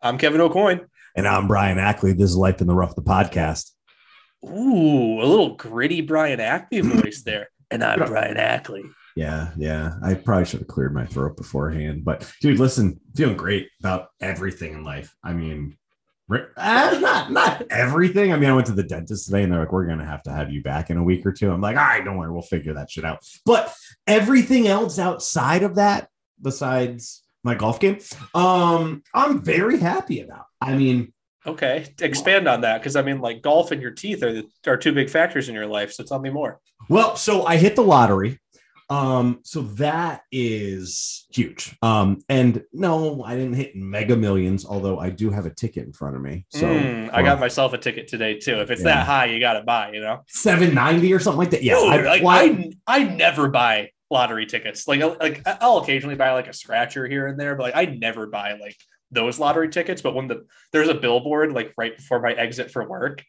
I'm Kevin O'Coin. And I'm Brian Ackley. This is Life in the Rough, the podcast. Ooh, a little gritty Brian Ackley voice there. And I'm Brian Ackley. Yeah, yeah. I probably should have cleared my throat beforehand. But dude, listen, feeling great about everything in life. I mean, uh, not not everything. I mean, I went to the dentist today and they're like, we're gonna have to have you back in a week or two. I'm like, all right, don't worry, we'll figure that shit out. But everything else outside of that, besides my golf game, um, I'm very happy about. I mean, okay, expand on that because I mean, like golf and your teeth are the, are two big factors in your life. So tell me more. Well, so I hit the lottery. Um, so that is huge. Um, and no, I didn't hit mega millions, although I do have a ticket in front of me. So mm, I got myself a ticket today too. If it's yeah. that high, you got to buy. You know, seven ninety or something like that. Yeah, Dude, I, like, I, I never buy lottery tickets. Like like I'll occasionally buy like a scratcher here and there, but like I never buy like those lottery tickets. But when the there's a billboard like right before my exit for work,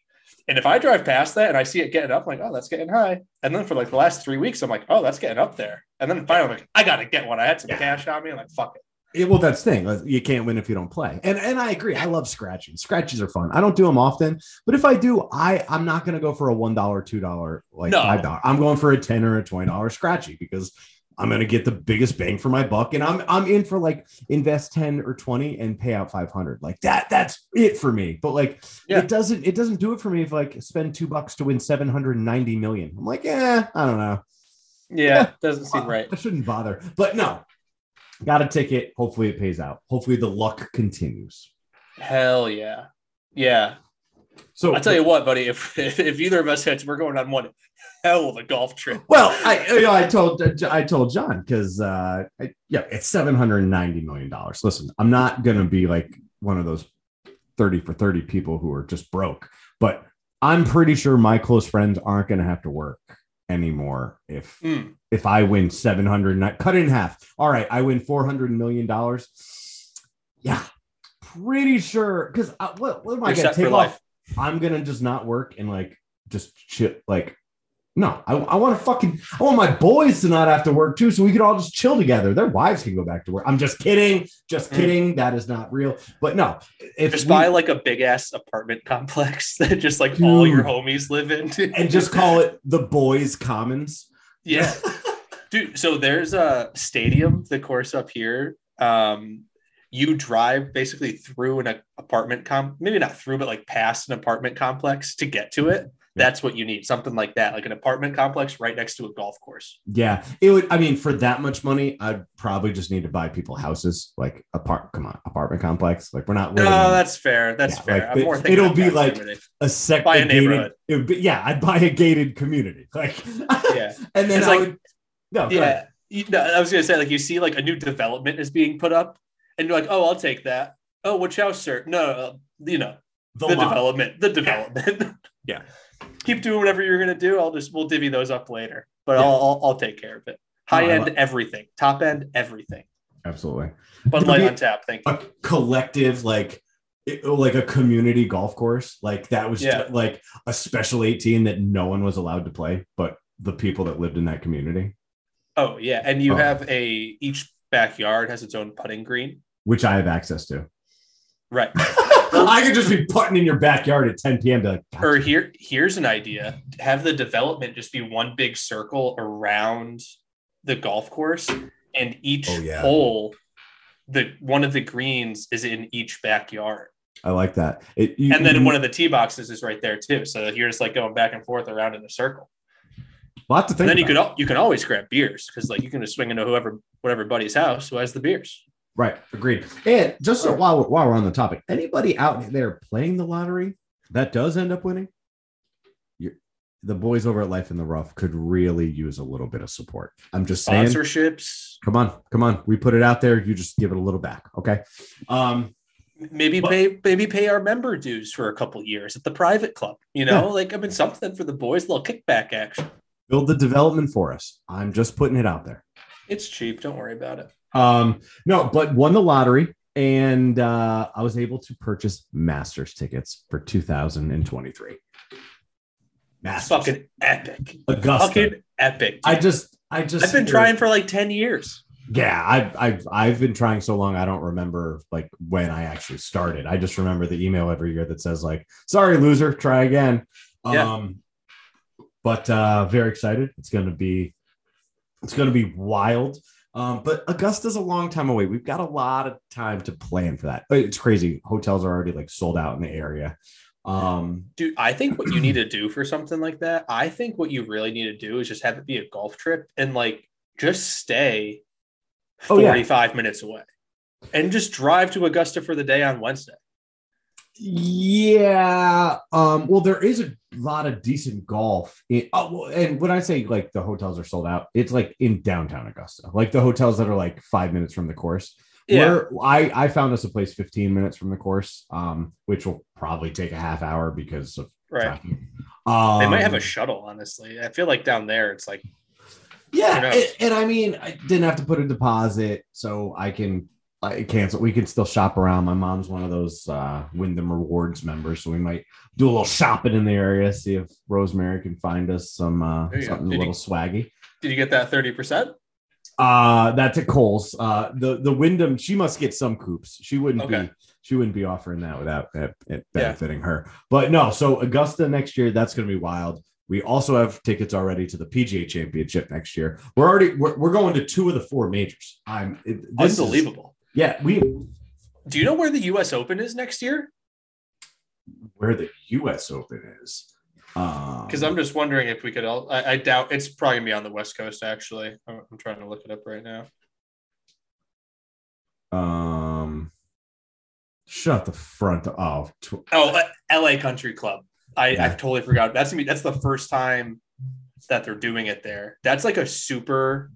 and if I drive past that and I see it getting up, I'm like, oh, that's getting high. And then for like the last three weeks, I'm like, oh, that's getting up there. And then finally, I'm like, I gotta get one. I had some yeah. cash on me. I'm like, fuck it. Well, that's the thing. You can't win if you don't play. And and I agree. I love scratching. Scratches are fun. I don't do them often, but if I do, I I'm not going to go for a one dollar, two dollar, like no. five dollar. I'm going for a ten or a twenty dollar scratchy because I'm going to get the biggest bang for my buck, and I'm I'm in for like invest ten or twenty and pay out five hundred. Like that, that's it for me. But like, yeah. it doesn't it doesn't do it for me if like spend two bucks to win seven hundred ninety million. I'm like, yeah, I don't know. Yeah, yeah, doesn't seem right. I shouldn't bother. But no, got a ticket. Hopefully, it pays out. Hopefully, the luck continues. Hell yeah, yeah. So I tell you what, buddy, if if either of us hits, we're going on one hell of a golf trip. Well, I you know, I told I told John because uh, yeah, it's seven hundred and ninety million dollars. Listen, I'm not gonna be like one of those thirty for thirty people who are just broke, but I'm pretty sure my close friends aren't gonna have to work anymore if mm. if I win seven hundred. Cut it in half. All right, I win four hundred million dollars. Yeah, pretty sure because uh, what what am I gonna take off? Life. I'm gonna just not work and like just chip like no, I, I want to fucking I want my boys to not have to work too, so we could all just chill together. Their wives can go back to work. I'm just kidding, just mm. kidding. Mm. That is not real. But no, if just we, buy like a big ass apartment complex that just like dude, all your homies live in, and just call it the Boys Commons. Yeah, dude. So there's a stadium, the course up here. Um, you drive basically through an apartment comp, maybe not through, but like past an apartment complex to get to it that's what you need something like that like an apartment complex right next to a golf course. Yeah it would i mean for that much money i'd probably just need to buy people houses like apart come on apartment complex like we're not no that's fair that's yeah, fair. like, it, it'll be like a second buy a neighborhood. it would be, yeah i'd buy a gated community like yeah. and then it's I like would, no yeah you, no, i was gonna say like you see like a new development is being put up and you're like oh i'll take that. Oh which house sir? No uh, you know the, the development the development. Yeah keep doing whatever you're gonna do. I'll just we'll divvy those up later, but yeah. I'll, I'll, I'll take care of it. High no, end everything, top end everything. Absolutely. But Light on tap. Thank you. A collective like like a community golf course like that was yeah. like a special 18 that no one was allowed to play but the people that lived in that community oh yeah and you oh. have a each backyard has its own putting green which i have access to right I could just be putting in your backyard at 10 p.m. Like, or here, here's an idea: have the development just be one big circle around the golf course, and each oh, yeah. hole, the one of the greens is in each backyard. I like that. It, you, and then you, one of the tee boxes is right there too. So you're just like going back and forth around in a circle. Lot to think. And then about. you could you can always grab beers because like you can just swing into whoever whatever buddy's house who has the beers. Right. Agreed. And just so while, while we're on the topic, anybody out there playing the lottery that does end up winning, the boys over at Life in the Rough could really use a little bit of support. I'm just saying. Sponsorships. Come on. Come on. We put it out there. You just give it a little back. Okay. Um, maybe but, pay maybe pay our member dues for a couple years at the private club you know yeah. like i mean something for the boys a little kickback action build the development for us i'm just putting it out there it's cheap don't worry about it um, no, but won the lottery and uh, I was able to purchase Masters tickets for 2023. Masters. Fucking epic. Augusta. Fucking epic. Dude. I just, I just, I've been trying for like 10 years. Yeah, I've I've I've been trying so long I don't remember like when I actually started. I just remember the email every year that says like, "Sorry, loser, try again." Yeah. Um, but uh, very excited. It's gonna be it's gonna be wild. Um, but Augusta's a long time away. We've got a lot of time to plan for that. It's crazy. Hotels are already like sold out in the area. Um, Dude, I think what you need to do for something like that, I think what you really need to do is just have it be a golf trip and like just stay Oh, yeah. 45 minutes away and just drive to Augusta for the day on Wednesday. Yeah. Um, well, there is a lot of decent golf. In, oh, and when I say like the hotels are sold out, it's like in downtown Augusta, like the hotels that are like five minutes from the course. Yeah. Where I I found us a place 15 minutes from the course, um, which will probably take a half hour because of Right. traffic. Um, They might have a shuttle, honestly. I feel like down there it's like Yeah, and, and I mean, I didn't have to put a deposit, so I can I cancel. We can still shop around. My mom's one of those uh, Wyndham Rewards members, so we might do a little shopping in the area. See if Rosemary can find us some uh, There you go. something a little you- swaggy. did you get that 30%? Uh, that's at Kohl's. Uh, the the Wyndham, she must get some coops. She wouldn't Okay. be she wouldn't be offering that without it, it benefiting her. But no, so Augusta next year, that's going to be wild. We also have tickets already to the PGA Championship next year. We're already we're, we're going to two of the four majors. I'm it, this is- Unbelievable. Yeah, we Do you know where the US Open is next year? where the U.S. Open is. Um, Because I'm just wondering if we could all I, I doubt it's probably gonna be on the West Coast actually. I'm, I'm trying to look it up right now. um, shut the front. Oh, tw- Oh, uh, LA Country Club. I, Yeah. I've totally forgot. That's gonna that's the first time that they're doing it there. That's like a super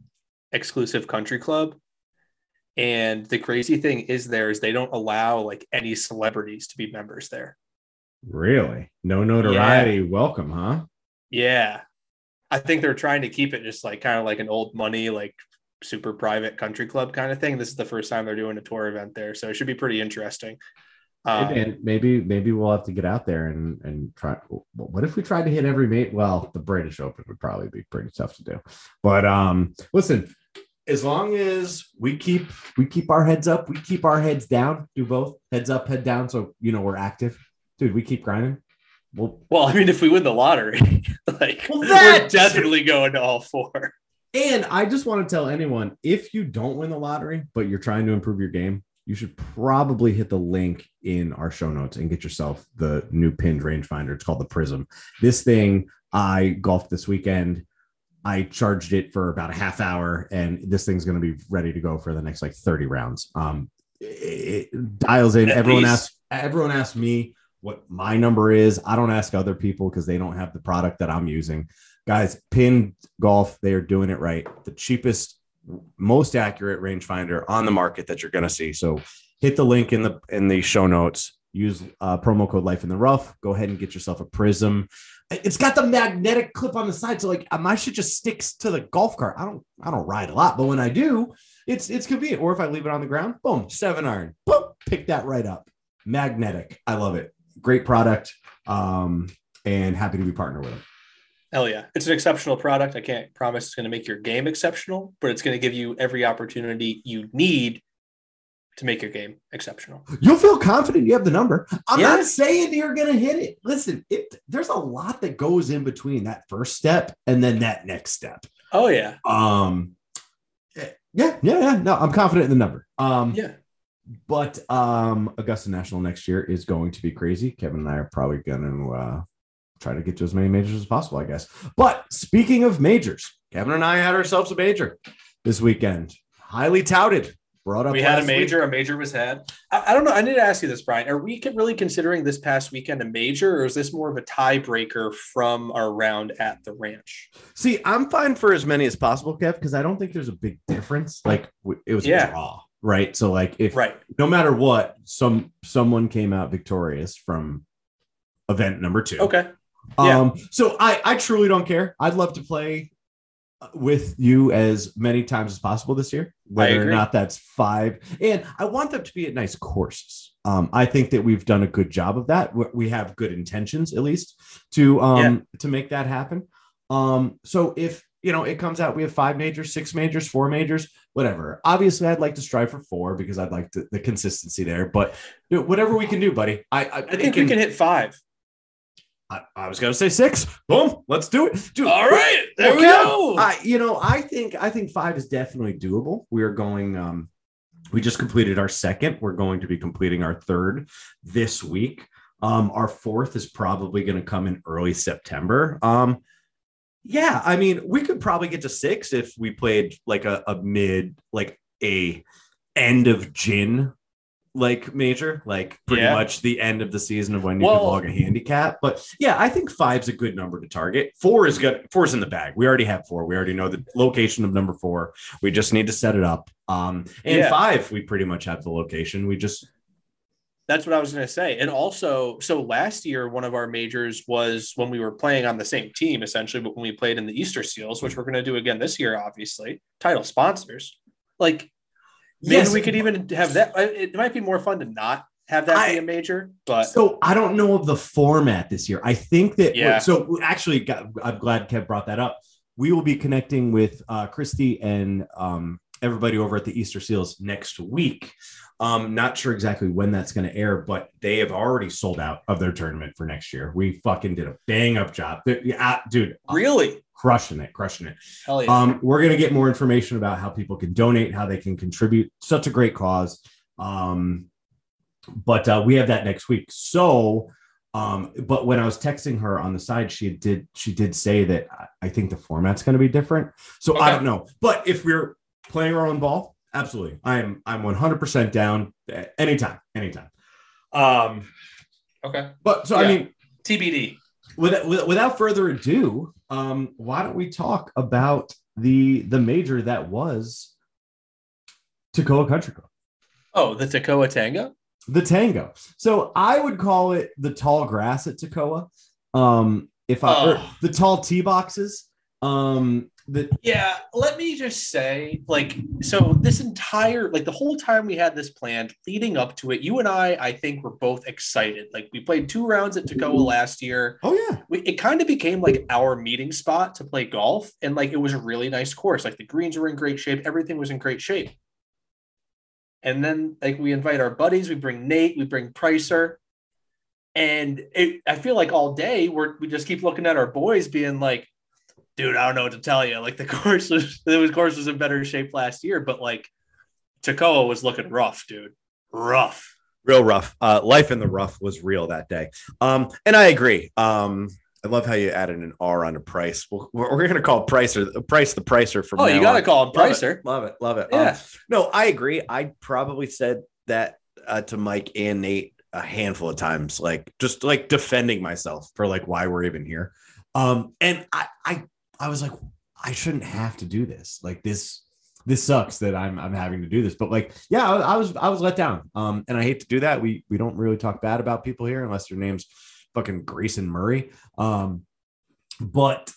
exclusive country club. And the crazy thing is there is they don't allow like any celebrities to be members there. really? No notoriety. Welcome, huh? Yeah. I think they're trying to keep it just like kind of like an old money, like super private country club kind of thing. This is the first time they're doing a tour event there. So it should be pretty interesting. Um, and maybe maybe we'll have to get out there and and try. What if we tried to hit every mate? Well, the British Open would probably be pretty tough to do. But um, listen, as long as we keep we keep our heads up, we keep our heads down. Do both heads up, head down. So you know we're active, dude. We keep grinding. Well, well, I mean, if we win the lottery, like Well, we're that- definitely going to all four. And I just want to tell anyone if you don't win the lottery, but you're trying to improve your game, you should probably hit the link in our show notes and get yourself the new pinned rangefinder. It's called the Prism. This thing, I golfed this weekend. I charged it for about a half hour, and this thing's going to be ready to go for the next like 30 rounds. Um, it, it dials in. At everyone least. asks. Everyone asks me what my number is. I don't ask other people because they don't have the product that I'm using guys Pinned Golf they are doing it right the cheapest most accurate rangefinder on the market that you're going to see so hit the link in the in the show notes use uh, promo code life in the rough go ahead and get yourself a prism it's got the magnetic clip on the side so like my shit just sticks to the golf cart. I don't i don't ride a lot but when i do it's it's convenient. Or if i leave it on the ground boom seven iron. Boom pick that right up. Magnetic. I love it. Great product um and happy to be partner with them Hell yeah. It's an exceptional product. I can't promise it's going to make your game exceptional, but it's going to give you every opportunity you need to make your game exceptional. You'll feel confident you have the number. I'm Yeah. not saying you're going to hit it. Listen, it, there's a lot that goes in between that first step and then that next step. Oh, yeah. Um, yeah, yeah, yeah. No, I'm confident in the number. Um, Yeah. but um, Augusta National next year is going to be crazy. Kevin and I are probably going to uh, try to get to as many majors as possible, I guess. But speaking of majors, Kevin and I had ourselves a major this weekend, highly touted. Brought up We had a last week. major, a major was had. I, I don't know. I need to ask you this, Brian. Are we really considering this past weekend a major, or is this more of a tiebreaker from our round at the ranch? See, I'm fine for as many as possible, Kev, because I don't think there's a big difference. Like it was Yeah. a draw, right? So like if Right. no matter what, some someone came out victorious from event number two. Okay. yeah. Um, so I I truly don't care. I'd love to play with you as many times as possible this year, whether or not that's five. And I want them to be at nice courses. Um, I think that we've done a good job of that. We- have good intentions, at least, to um to make that happen. Um, so if you know, it comes out. We have five majors, six majors, four majors, whatever. Obviously, I'd like to strive for four because I'd like to, the consistency there. But whatever we can do, buddy. I I, I think we can hit five. I, I, was gonna say six. Boom, let's do it. Dude, All right, there okay. we go. I, you know, I think I think five is definitely doable. We are going. Um, we just completed our second. We're going to be completing our third this week. Um, our fourth is probably going to come in early September. Um, yeah, I mean, we could probably get to six if we played like a, a mid, like a end of gin like major, like pretty yeah. much the end of the season of when you well, can log a handicap. But yeah, I think five's a good number to target. Four is good. Four's in the bag. We already have four. We already know the location of number four. We just need to set it up. Um, and yeah. five, we pretty much have the location. We just that's what I was going to say. And also, so last year, one of our majors was when we were playing on the same team, essentially, but when we played in the Easter Seals, which we're going to do again this year, obviously, title sponsors. Like, maybe yes. we could even have that. It might be more fun to not have that I, be a major, but so I don't know of the format this year. I think that, yeah. So actually, I'm glad Kev brought that up. We will be connecting with uh, Christy and um, everybody over at the Easter Seals next week um, not sure exactly when that's going to air, but they have already sold out of their tournament for next year. We fucking did a bang up job, yeah, dude. Really crushing it, crushing it. Hell yeah. Um, we're gonna get more information about how people can donate, how they can contribute. Such a great cause. Um, but uh, we have that next week. So, um, but when I was texting her on the side, she did she did say that I think the format's going to be different. So okay. I don't know. But if we're playing our own ball, absolutely. I'm I'm 100% down anytime, anytime. Um, okay. But so yeah. I mean, TBD. Without, without further ado, um, why don't we talk about the the major that was Toccoa Country Club? Oh, the Toccoa Tango. The Tango. So I would call it the tall grass at Toccoa. Um, if I oh. the tall tee boxes. Um, the yeah let me just say like so this entire like the whole time we had this planned leading up to it you and i i think were both excited. Like we played two rounds at Toccoa last year. Oh yeah. We, it kind of became like our meeting spot to play golf and like it was a really nice course. Like the greens were in great shape. Everything was in great shape. And then like we invite our buddies. We bring nate. We bring pricer. And it, i feel like all day we're we just keep looking at our boys being like dude, I don't know what to tell you. Like the course was the course was in better shape last year, but like Toccoa was looking rough, dude. Rough. Real rough. Uh, life in the rough was real that day. Um, and I agree. Um, I love how you added an R on a price. We're, we're going to call Pricer Price the Pricer from. Oh, you got to call him Pricer. Love it, love it. Love it. Yeah. Um, no, I agree. I probably said that uh, to Mike and Nate a handful of times, like just like defending myself for like why we're even here. Um, and I, I I was like, I shouldn't have to do this. Like this, this sucks that I'm I'm having to do this. But like, yeah, I, I was I was let down. Um, and I hate to do that. We we don't really talk bad about people here unless their name's fucking Grayson Murray. Um, but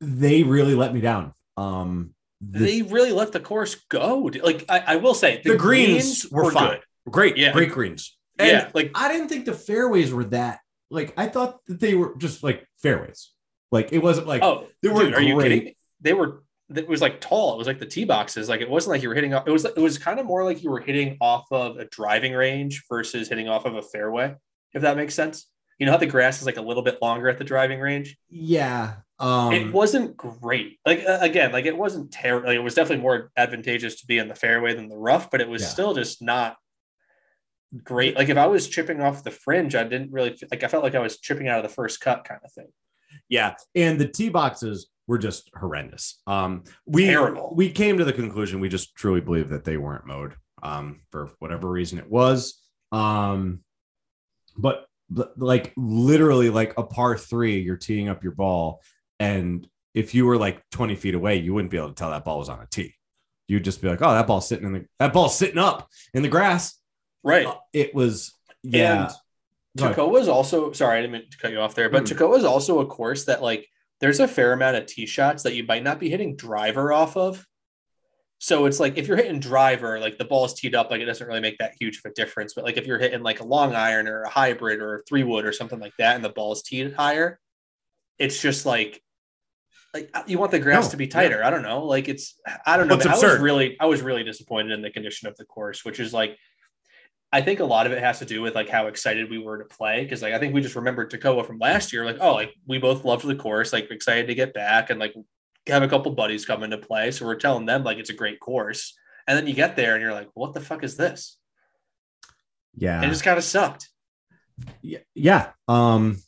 they really let me down. Um, the, they really let the course go. Like I, I will say, the, the greens, greens, were, were fine. Good. Great, yeah, great greens. And yeah, like I didn't think the fairways were that. Like I thought that they were just like fairways. Like it wasn't like oh, they were. Dude, are you kidding? They were. It was like tall. It was like the tee boxes. Like it wasn't like you were hitting. Off, it was. It was kind of more like you were hitting off of a driving range versus hitting off of a fairway. If that makes sense. You know how the grass is like a little bit longer at the driving range. Yeah. Um, it wasn't great. Like uh, again, like it wasn't terrible. Like, it was definitely more advantageous to be in the fairway than the rough, but it was yeah. still just not great. Like if I was chipping off the fringe, I didn't really feel, like. I felt like I was chipping out of the first cut, kind of thing. Yeah, and the tee boxes were just horrendous. Um, we Terrible. we came to the conclusion we just truly believe that they weren't mowed um, for whatever reason it was. Um, but like literally, like a par three, you're teeing up your ball, and if you were like 20 feet away, you wouldn't be able to tell that ball was on a tee. You'd just be like, "Oh, that ball's sitting in the that ball's sitting up in the grass." Right. Uh, it was yeah. And Toccoa is also sorry, I didn't mean to cut you off there, but mm. Is also a course that like there's a fair amount of tee shots that you might not be hitting driver off of. So it's like if you're hitting driver, like the ball is teed up, like it doesn't really make that huge of a difference. But like if you're hitting like a long iron or a hybrid or a three wood or something like that, and the ball is teed higher, it's just like like uh, you want the grass No, to be tighter. I don't know. Like it's I don't know. I was really I was really disappointed in the condition of the course, which is like I think a lot of it has to do with like how excited we were to play because like I think we just remembered Toccoa from last year. Like oh like we both loved the course, like excited to get back and like have a couple buddies come into play. So we're telling them like it's a great course, and then you get there and you're like, what the fuck is this? Yeah. And it just kind of sucked. yeah. Yeah. Um,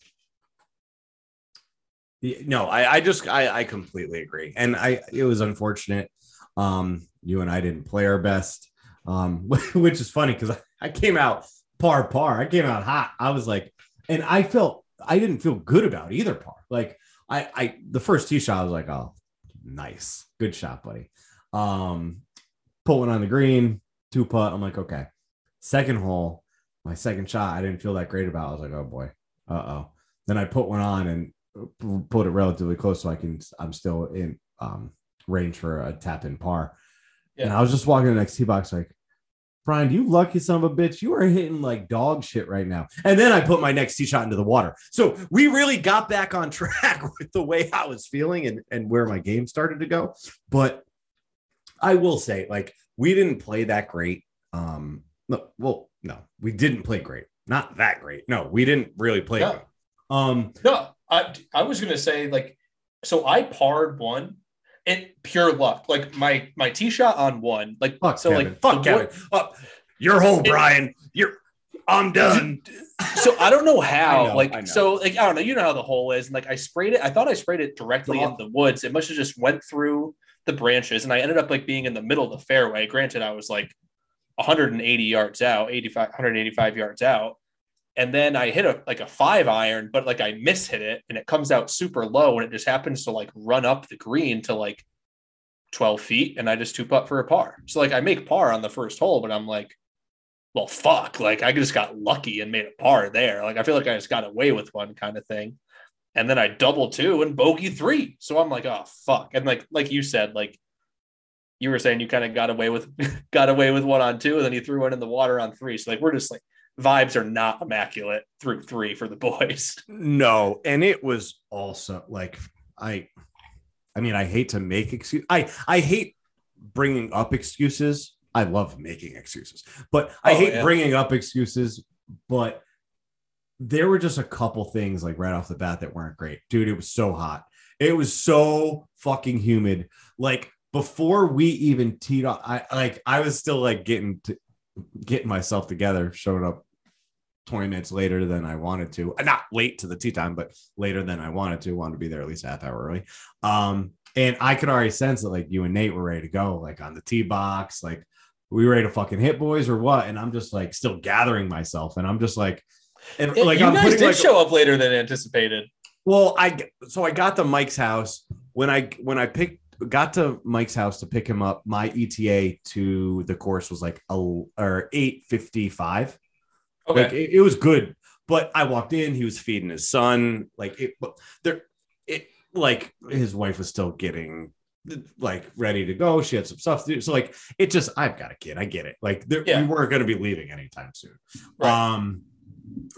No, I, I just I, I completely agree. and I it was unfortunate. Um, you and I didn't play our best, um, which is funny because I, came out par par. I came out hot. I was like, and I felt I didn't feel good about either par. Like I I the first tee shot I was like, oh, nice, good shot, buddy. Um, put one on the green, two putt. I'm like, okay. Second hole, my second shot, I didn't feel that great about. I was like, oh boy, uh oh. Then I put one on and put it relatively close so I can. I'm still in um, range for a tap in par. And Yeah. I was just walking the next tee box like, Brian, you lucky son of a bitch. You are hitting like dog shit right now. And then I put my next tee shot into the water. So we really got back on track with the way I was feeling and, and where my game started to go. But I will say, like, we didn't play that great. Um, no, well, no, we didn't play great. Not that great. No, we didn't really play No. Um, No, I I was gonna say like so I parred one and pure luck. Like my my tee shot on one, like fuck so Kevin. like fuck Kevin. wood- Up your hole, Brian. You're I'm done. so I don't know how. Know, like know. so like I don't know. You know how the hole is, and like I sprayed it. I thought I sprayed it directly Oh. in the woods. It must have just went through the branches, and I ended up like being in the middle of the fairway. Granted, I was like 180 yards out, 85, 185 yards out. And then I hit a like a five iron, but like I miss hit it and it comes out super low and it just happens to like run up the green to like 12 feet and I just two putt for a par. So like I make par on the first hole, but I'm like, well, fuck. Like I just got lucky and made a par there. Like I feel like I just got away with one kind of thing. And then I double two and bogey three. So I'm like, oh fuck. And like like you said, like you were saying you kind of got away with got away with one on two, and then you threw one in the water on three. So like we're just like vibes are not immaculate through three for the boys. No, and it was also like I I mean I hate to make excuse I I hate bringing up excuses. I love making excuses. But I Oh, hate yeah. bringing up excuses, but there were just a couple things like right off the bat that weren't great. Dude, it was so hot. It was so fucking humid. Like before we even teed off, I like I was still like getting to getting myself together, showing up 20 minutes later than I wanted to. Uh, Not late to the tee time, but later than I wanted to. Wanted to be there at least half hour early. Um, and I could already sense that like you and Nate were ready to go, like on the tee box, like we ready to fucking hit boys or what? And I'm just like still gathering myself, and I'm just like, and like you I'm guys putting did like, show up later than anticipated. well, I so I got to Mike's house when I when I picked got to Mike's house to pick him up. My ETA to the course was like a or eight fifty five. Okay. Like it, it was good, but I walked in. He was feeding his son. Like it, there, it like his wife was still getting like ready to go. She had some stuff to do. So like it just, I've got a kid. I get it. Like there, Yeah. we weren't going to be leaving anytime soon. Right. Um,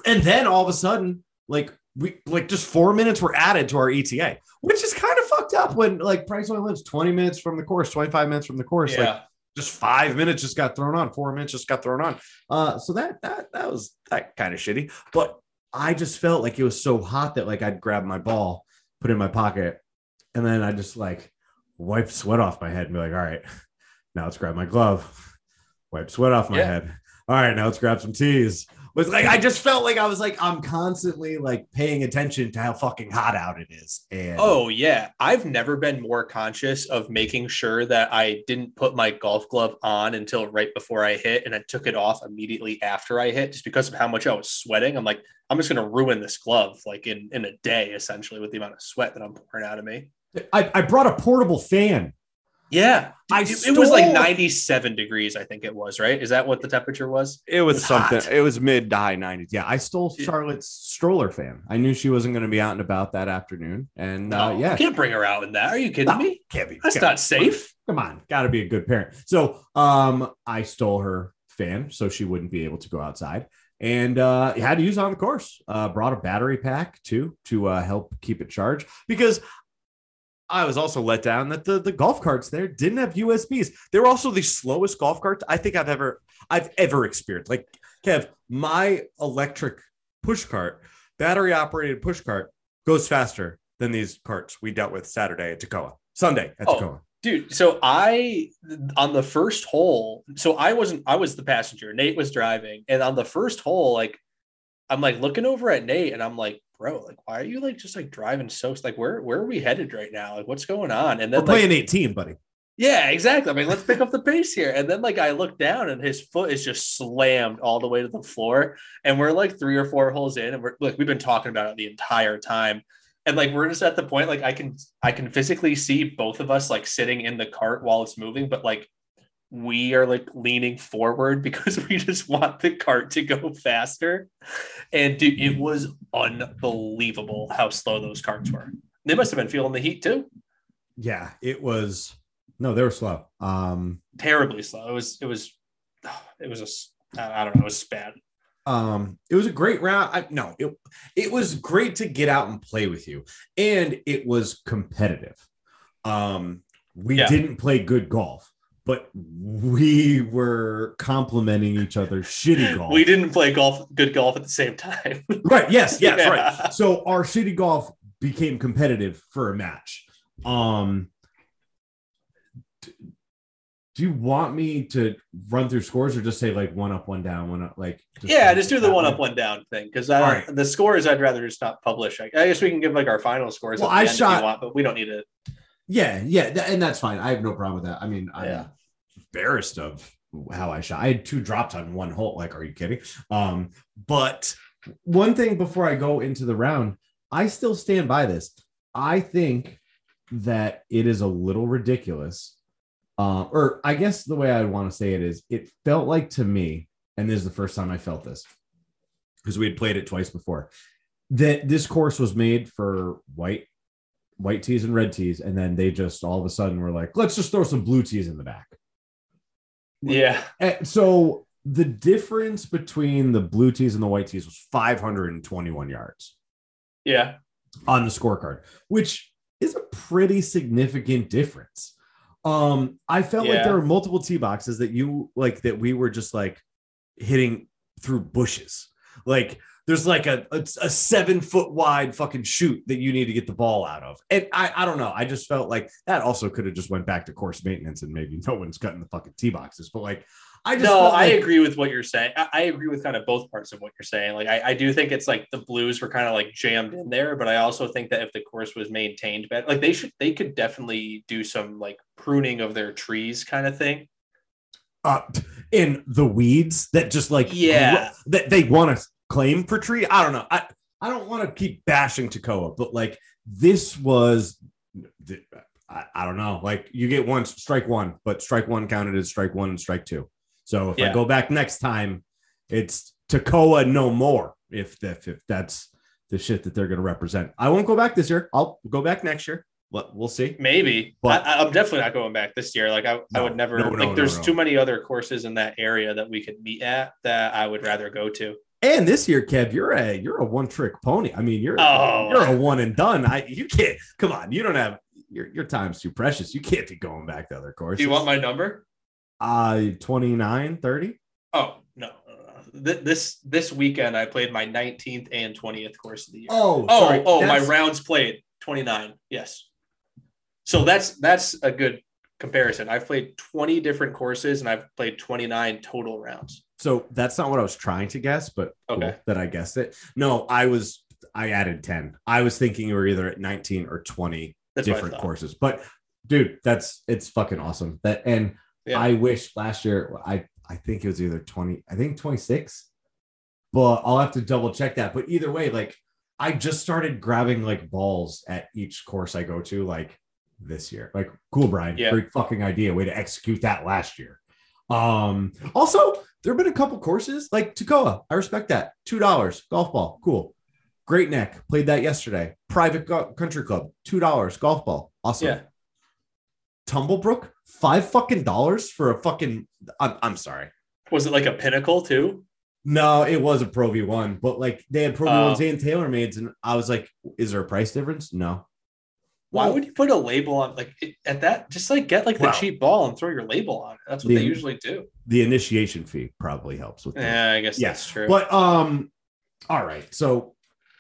and then all of a sudden, like we like just four minutes were added to our ETA, which is kind of fucked up when like Price only lives 20 minutes from the course, 25 minutes from the course. Like yeah. Just five minutes just got thrown on, four minutes just got thrown on. Uh, so that that that was that kind of shitty. But I just felt like it was so hot that like I'd grab my ball, put it in my pocket, and then I just like wipe sweat off my head and be like, all right, now let's grab my glove, wipe sweat off my Yeah. head. All right, now let's grab some tees. Was like I just felt like I was like I'm constantly like paying attention to how fucking hot out it is. And Oh yeah, I've never been more conscious of making sure that I didn't put my golf glove on until right before I hit, and I took it off immediately after I hit, just because of how much I was sweating. I'm like, I'm just gonna ruin this glove like in in a day, essentially, with the amount of sweat that I'm pouring out of me. I, I brought a portable fan. Yeah, I it, it was like 97 degrees, I think it was. Right? Is that what the temperature was? it was was something. hot. It was mid to high 90s. Yeah, I stole Charlotte's stroller fan. I knew she wasn't going to be out and about that afternoon, and uh, yeah, you can't bring her out in that. Are you kidding No. me? can't be. That's can't not be. safe. Come on, got to be a good parent. So, um, I stole her fan so she wouldn't be able to go outside, and uh, had to use it on the course. Uh, brought a battery pack too to uh, help keep it charged because I was also let down that the, the golf carts there didn't have USBs. They were also the slowest golf carts I think I've ever I've ever experienced. Like Kev, my electric push cart, battery operated push cart, goes faster than these carts we dealt with Saturday at Toccoa, Sunday at Oh. Dude, so I on the first hole, so I wasn't I was the passenger. Nate was driving, and on the first hole, like I'm like looking over at Nate and I'm like, bro, like why are you like just like driving so like where where are we headed right now? Like what's going on? And then We're like playing 18, buddy. yeah, exactly. I mean, let's pick up the pace here. And then like I look down and his foot is just slammed all the way to the floor. And we're like three or four holes in, and we're like we've been talking about it the entire time. And like we're just at the point like I can I can physically see both of us like sitting in the cart while it's moving, but like we are like leaning forward because we just want the cart to go faster. And dude, it was unbelievable how slow those carts were. They must have been feeling the heat too. Yeah, it was. No, they were slow. Um, terribly slow. It was it was it was a I don't know, it was bad. Um, it was a great round. I, no, it it was great to get out and play with you, and it was competitive. Um, we Yeah. didn't play good golf, but we were complimenting each other's shitty golf. We didn't play golf good golf at the same time. Right. Yes. Yes. Yeah. Right. So our shitty golf became competitive for a match. Um, d- do you want me to run through scores or just say like one up, one down, one up? Like, yeah, just do the one up, one down thing because All right. the scores I'd rather just not publish. I, I guess we can give like our final scores. Well, at the I shot- want, but we don't need it. Yeah. Yeah. th- and that's fine. I have no problem with that. I mean, Yeah. Embarrassed of how I shot. I had two drops on one hole. Like, are you kidding? Um, but one thing before I go into the round, I still stand by this. I think that it is a little ridiculous. Uh, or I guess the way I want to say it is, it felt like to me, and this is the first time I felt this because we had played it twice before, that this course was made for white, white tees and red tees, and then they just all of a sudden were like, let's just throw some blue tees in the back. Yeah, And so the difference between the blue tees and the white tees was 521 yards yeah, on the scorecard, which is a pretty significant difference. Um, I felt like there were multiple tee boxes that you like that we were just like hitting through bushes. Like there's like a, a, a seven foot wide fucking chute that you need to get the ball out of. And I, I don't know. I just felt like that also could have just went back to course maintenance and maybe no one's cutting the fucking tee boxes. But like I just no, I like- agree with what you're saying. I, I agree with kind of both parts of what you're saying. Like, I, I do think it's like the Blues were kind of like jammed in there, but I also think that if the course was maintained better, like they should, they could definitely do some like pruning of their trees kind of thing. uh, in the weeds that just like Yeah. that they want to claim for tree. I don't know. I I don't want to keep bashing Toccoa, but like this was, I, I don't know. Like you get one strike one, but strike one counted as strike one and strike two. So if I go back next time, it's Toccoa no more. If if, if that's the shit that they're going to represent, I won't go back this year. I'll go back next year. We'll see. Maybe, But- I, I'm definitely not going back this year. Like I, I would never. no, no, like no, there's no. too many other courses in that area that we could meet at that I would rather go to. And this year, Kev, you're a you're a one trick pony. I mean, you're Oh. you're a one and done. I you can't come on. You don't have your your time's too precious. You can't be going back to other courses. Do you want my number? uh 29, 30? Oh no. Th- This this weekend I played my 19th and 20th course of the year. Oh, Oh, sorry. oh, my rounds played 29. Yes. So that's that's a good comparison. I've played 20 different courses and I've played 29 total rounds. So that's not what I was trying to guess, but cool that I guessed it. No, I was I added 10. I was thinking you were either at 19 or 20 That's different courses. But dude, that's it's fucking awesome. That and Yeah. I wish last year I I think it was either 20, I think 26. But I'll have to double check that. But either way, like I just started grabbing like balls at each course I go to, like this year. Like, cool, Brian. Yeah. Great fucking idea. Way to execute that last year. Um, also, there have been a couple courses like Toccoa. I respect that. Two dollars golf ball. Cool. Great neck. Played that yesterday. Private go- country club. Two dollars golf ball. Awesome. Yeah. Tumblebrook. Five fucking dollars for a fucking. I'm, I'm sorry. Was it like a pinnacle too? No, it was a Pro V1, but like they had Pro Oh. V1s and TaylorMades, and I was like, "Is there a price difference?" No. Why Well- would you put a label on like at that? Just like get like the Well- cheap ball and throw your label on it. That's what The- they usually do. The initiation fee probably helps with that. Yeah, I guess Yeah, that's true. But um, all right. So,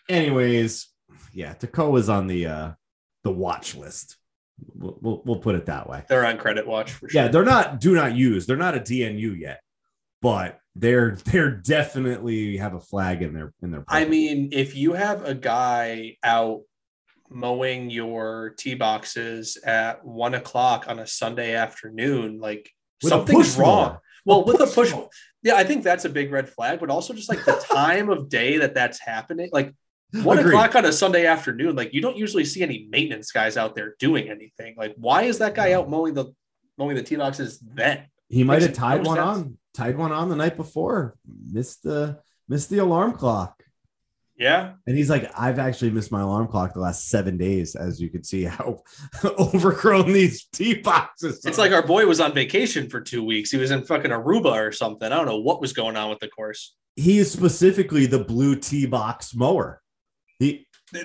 anyways, yeah, Toccoa is on the uh the watch list. We'll, we'll, we'll put it that way. They're on credit watch for sure. Yeah, they're not do not use. They're not a DNU yet, but they're they're definitely have a flag in their in their. I mean, if you have a guy out mowing your tee boxes at one o'clock on a Sunday afternoon, like With something's wrong. mower. Well, A with a push mower. yeah, I think that's a big red flag. But also just like the time of day that that's happening, like one Agreed. o'clock on a Sunday afternoon, like you don't usually see any maintenance guys out there doing anything. Like, why is that guy out mowing the mowing the tee boxes then? He might have tied no one sense. on, tied one on the night before, missed the missed the alarm clock. Yeah, And he's like, I've actually missed my alarm clock the last seven days, as you can see how overgrown these tee boxes. it's like our boy was on vacation for two weeks. He was in fucking Aruba or something. I don't know what was going on with the course. he is specifically the blue tee box mower. He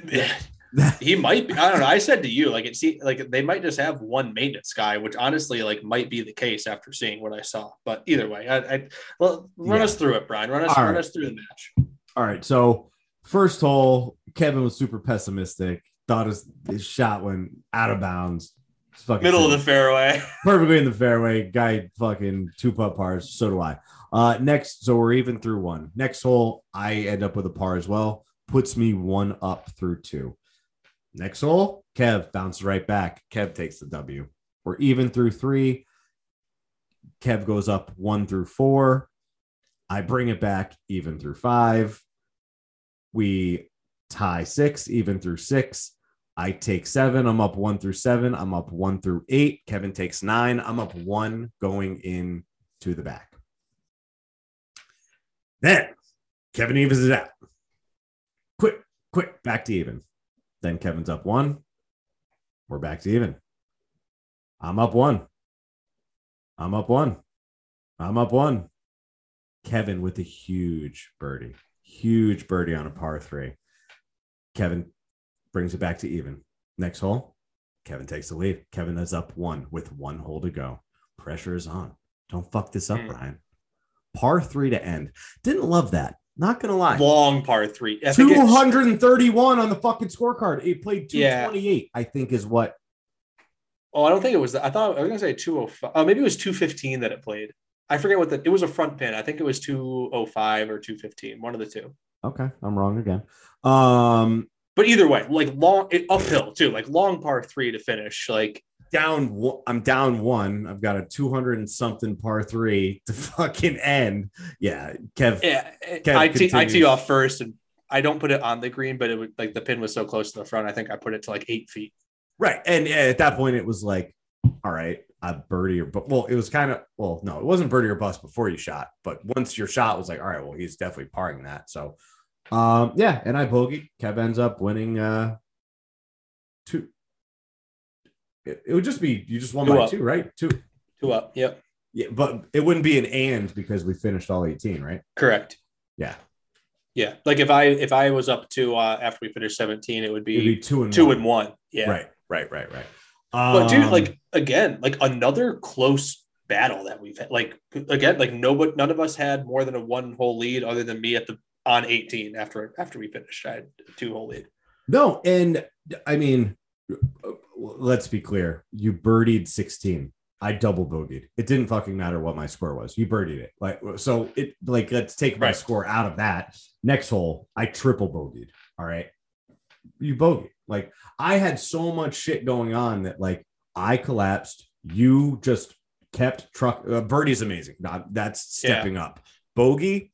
he might be. I don't know. I said to you, like it see, like they might just have one maintenance guy, which honestly, like, might be the case after seeing what I saw. But either way, I, I well, run Yeah. us through it, Brian. Run us, All run right. us through the match. all right. So first hole, Kevin was super pessimistic. Thought his, his shot went out of bounds. Middle of the fairway. perfectly in the fairway. Guy fucking two putt pars. So do I. Uh, next, so we're even through one. Next hole, I end up with a par as well. Puts me one up through two. Next hole, Kev bounces right back. Kev takes the W. We're even through three. Kev goes up one through four. I bring it back even through five. We tie six, even through six. I take seven. I'm up one through seven. I'm up one through eight. Kevin takes nine. I'm up one going in to the back. Then Kevin evens it out. Quick, quick, back to even. Then Kevin's up one. We're back to even. I'm up one. I'm up one. I'm up one. Kevin with a huge birdie, huge birdie on a par three. Kevin brings it back to even. Next hole, Kevin takes the lead. Kevin is up one with one hole to go. Pressure is on. Don't fuck this up, Hmm. Ryan. Par three to end. Didn't love that. Not gonna lie. Long par three. I 231 on the fucking scorecard. It played Yeah. 228, I think is what. Oh, I don't think it was. I thought I was gonna say two oh five. Maybe it was two fifteen that it played. I forget what the. It was a front pin. I think it was two oh five or two fifteen. One of the two. Okay, I'm wrong again. Um, But either way, like long it, uphill too, like long par three to finish. Like down. I'm down one. I've got a 200 and something par three to fucking end. Yeah, Kev. yeah, Kev I tee, I tee off first, and I don't put it on the green, but it would like the pin was so close to the front. I think I put it to like eight feet. Right. And uh, at that point, it was like, all right, a birdie or but well, it was kind of well, no, it wasn't birdie or bust before you shot, but once your shot was like, all right, well, he's definitely parring that. So, um, yeah, and I bogeyed. Kev ends up winning. Uh, two. It, it would just be you just won Two by up. two, right? Two. Two up. Yep. Yeah, but it wouldn't be an and because we finished all 18, right? Correct. Yeah, Yeah. Like if I if I was up to uh after we finished 17, it would it'd be be two and two one. and one. Yeah. Right, right, right, right. But dude, Um, like again, like another close battle that we've had. Like again, like nobody, none of us had more than a one hole lead, other than me at the on 18 after after we finished. I had a two hole lead. No, and I mean, let's be clear. You birdied 16. I double bogeyed. It didn't fucking matter what my score was. You birdied it. Like so it like let's take my Right. score out of that. Next hole, I triple bogeyed. All right. You bogeyed. Like I had so much shit going on that like I collapsed. You just kept truck uh, birdie's amazing. Not that's Yeah. stepping up. Bogey,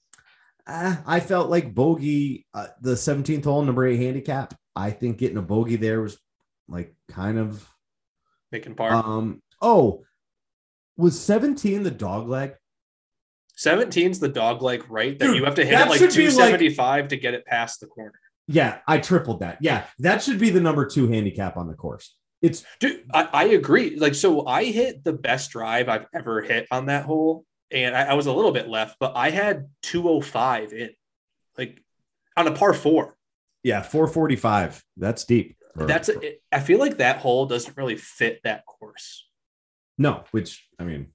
uh, I felt like bogey, uh, the 17th hole, number eight handicap. I think getting a bogey there was like kind of. Making par. Um. Oh, was 17 the dog leg? 17's the dog leg right that Dude, you have to hit it like should be like- 275 to get it past the corner. Yeah, I tripled that. Yeah, that should be the number two handicap on the course. It's Dude, I, I agree. Like, so I hit the best drive I've ever hit on that hole, and I, I was a little bit left, but I had 205 in, like on a par four. yeah, 445. That's deep. Or- That's it, I feel like that hole doesn't really fit that course. no, which I mean,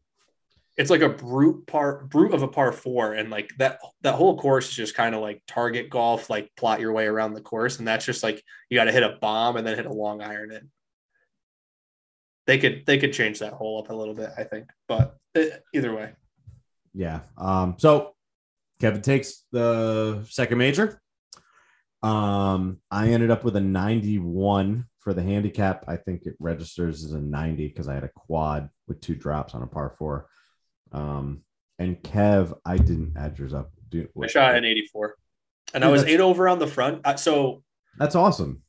It's like a brute par brute of a par four, and like that that whole course is just kind of like target golf, like plot your way around the course, and that's just like you got to hit a bomb and then hit a long iron in. They could they could change that hole up a little bit, I think, but eh, either way, yeah. Um, so Kevin takes the second major. Um, I ended up with a 91 for the handicap. I think it registers as a 90 because I had a quad with two drops on a par four. Um, and Kev, I didn't add yours up. Do, I shot an 84, and I was eight over on the front. Uh, So That's awesome.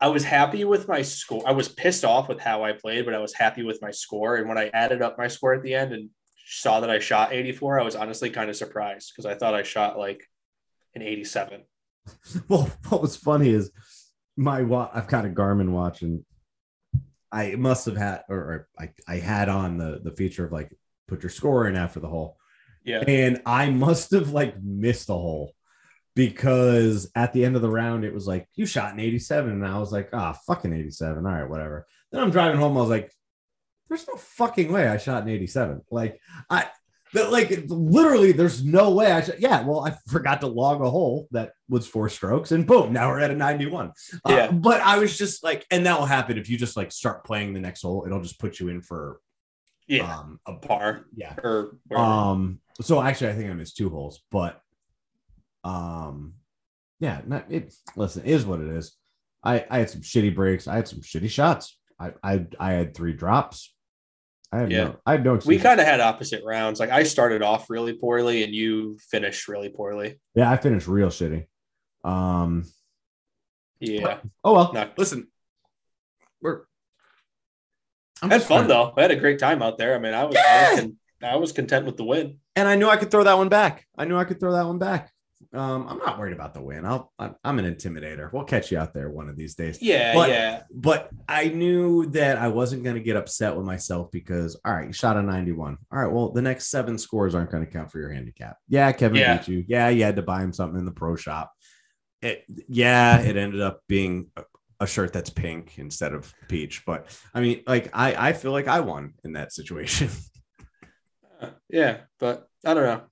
I was happy with my score. I was pissed off with how I played, but I was happy with my score. And when I added up my score at the end and saw that I shot 84, I was honestly kind of surprised because I thought I shot like an 87. Well, what was funny is my watch. I've got a Garmin watch, and I must have had, or, or I, I had on the the feature of like put your score in after the hole, Yeah. and I must have like missed a hole because at the end of the round it was like you shot an 87, and I was like, ah, fucking 87. All right, whatever. Then I'm driving home. I was like, there's no fucking way I shot an 87. Like I. that like literally, there's no way I should. Yeah, well, I forgot to log a hole that was four strokes, and boom, now we're at a 91. Uh, Yeah. but I was just like, and that will happen if you just like start playing the next hole. It'll just put you in for Yeah. um a Par yeah. or. Um. So actually, I think I missed two holes, but um, yeah. Not it. Listen, it is what it is. I I had some shitty breaks. I had some shitty shots. I I I had three drops. I have Yeah. no. I have no. we kind of had opposite rounds. Like I started off really poorly and you finished really poorly. Yeah, I finished real shitty. Um. Yeah. Oh well. Not, Listen, we're I had fun though. I had a great time out there. I mean, I was, I, was con- I was content with the win. and I knew I could throw that one back. I knew I could throw that one back. Um, I'm not worried about the win. I'll. I'm, I'm an intimidator. We'll catch you out there one of these days. Yeah. But- yeah. But I knew that I wasn't going to get upset with myself because, all right, you shot a 91. All right, well, the next seven scores aren't going to count for your handicap. Yeah, Kevin Yeah. beat you. Yeah, you had to buy him something in the pro shop. It, yeah, it ended up being a- shirt that's pink instead of peach. But I mean, like, I, I feel like I won in that situation. Uh, yeah, but I don't know.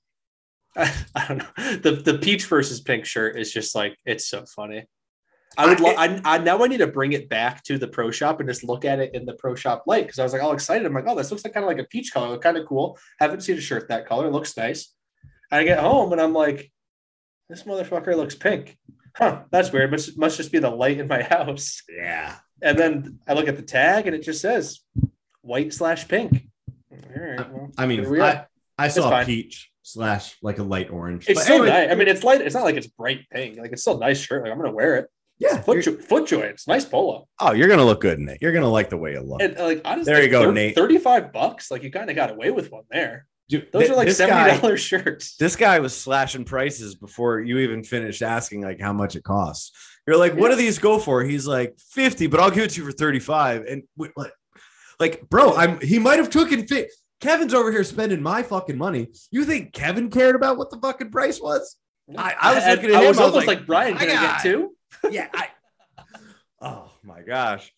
I, don't know. The the peach versus pink shirt is just like it's so funny. I would. Lo- I, I now I need to bring it back to the pro shop and just look at it in the pro shop light because I was like all excited. I'm like, oh, this looks like kind of like a peach color, kind of cool. Haven't seen a shirt that color. Looks nice. I get home and I'm like, this motherfucker looks pink. Huh? That's weird. Must must just be the light in my house. yeah. And then I look at the tag and it just says white slash pink. All right. Well, I mean, we. I, I saw peach slash like a light orange. It's But so anyway, nice. I mean, it's light. It's not like it's bright pink. Like it's still a nice shirt. Like I'm gonna wear it. Yeah, Foot, jo- foot joints. Nice polo. Oh, you're gonna look good in it. you're going to like the way you look. And like honestly, There you go, thir- Nate. Thirty-five bucks. Like you kind of got away with one there. Dude, Those th- are like seventy dollars shirts. This guy was slashing prices before you even finished asking like how much it costs. You're like, what do these go for? He's like 50, but I'll give it to you for 35. And wait, what? Like, bro, I'm he might have taken fit. Kevin's over here spending my fucking money. You think Kevin cared about what the fucking price was? I- I was And looking at I him, was I was almost like, like, Brian, I can I, got- get two? Yeah, I, oh my gosh.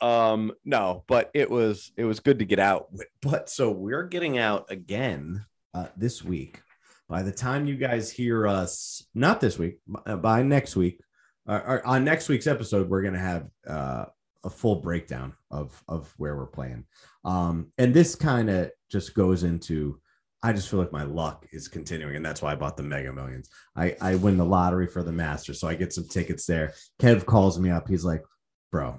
Um, no, but it was it was good to get out. but so we're getting out again uh, this week. By the time you guys hear us, not this week, uh, by next week, or on next week's episode, we're gonna have uh, a full breakdown of of where we're playing. Um, and this kind of just goes into. I just feel like my luck is continuing, and that's why I bought the Mega Millions. I I win the lottery for the Masters, so I get some tickets there. Kev calls me up. He's like, "Bro,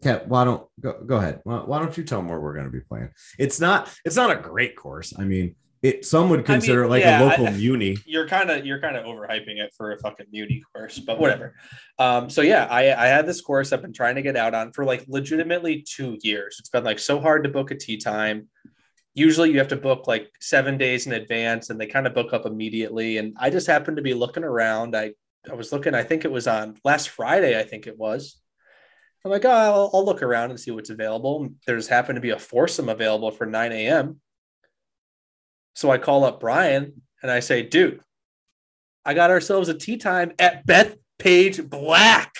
Kev, why don't go go ahead? Why, why don't you tell him where we're going to be playing?" It's not it's not a great course. I mean, it some would consider it like yeah, a local I- muni. You're kind of you're kind of overhyping it for a fucking uni course, but whatever. Um, so yeah, I I had this course I've been trying to get out on for like legitimately two years. It's been like so hard to book a tee time. Usually you have to book like seven days in advance, and they kind of book up immediately. And I just happened to be looking around. I I was looking. I think it was on last Friday. I think it was. I'm like, oh, I'll, I'll look around and see what's available. There's happened to be a foursome available for 9 a.m. So I call up Brian and I say, dude, I got ourselves a tee time at Beth Page Black.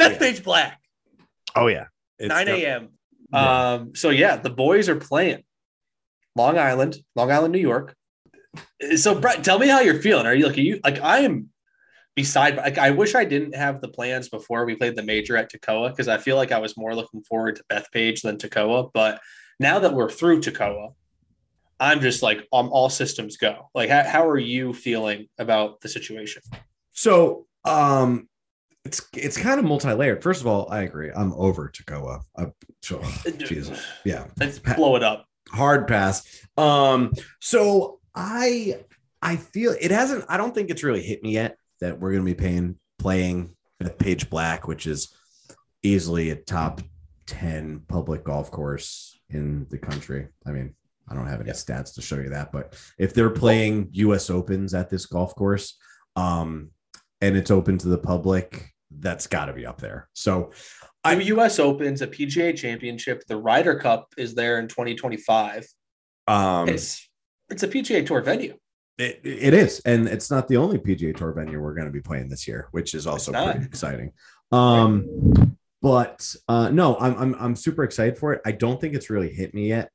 Bethpage Black, Oh yeah, It's 9 a.m. Yeah. Um, so yeah, the boys are playing Long Island, Long Island, New York. So Brett, tell me how you're feeling. Are you like are you like I am beside like I wish I didn't have the plans before we played the major at Toccoa because I feel like I was more looking forward to Bethpage than Toccoa. But now that we're through Toccoa, I'm just like um, all systems go. Like how, how are you feeling about the situation? So um it's it's kind of multi-layered. First of all, I agree. I'm over Toccoa. Uh, so, Jesus. Yeah. Let's blow it up. hard pass. Um, so I I feel it hasn't. I don't think it's really hit me yet that we're gonna be paying playing at Page Black, which is easily a top ten public golf course in the country. I mean, I don't have any stats to show you that, but if they're playing U.S. Opens at this golf course, um, and it's open to the public, that's got to be up there. So I am U.S. Opens, a PGA Championship, the Ryder Cup is there in 2025. um, It's it's a PGA Tour venue. It, it is, and it's not the only PGA Tour venue we're going to be playing this year, which is also pretty exciting. Um, but uh, no, I'm, I'm I'm super excited for it. I don't think it's really hit me yet.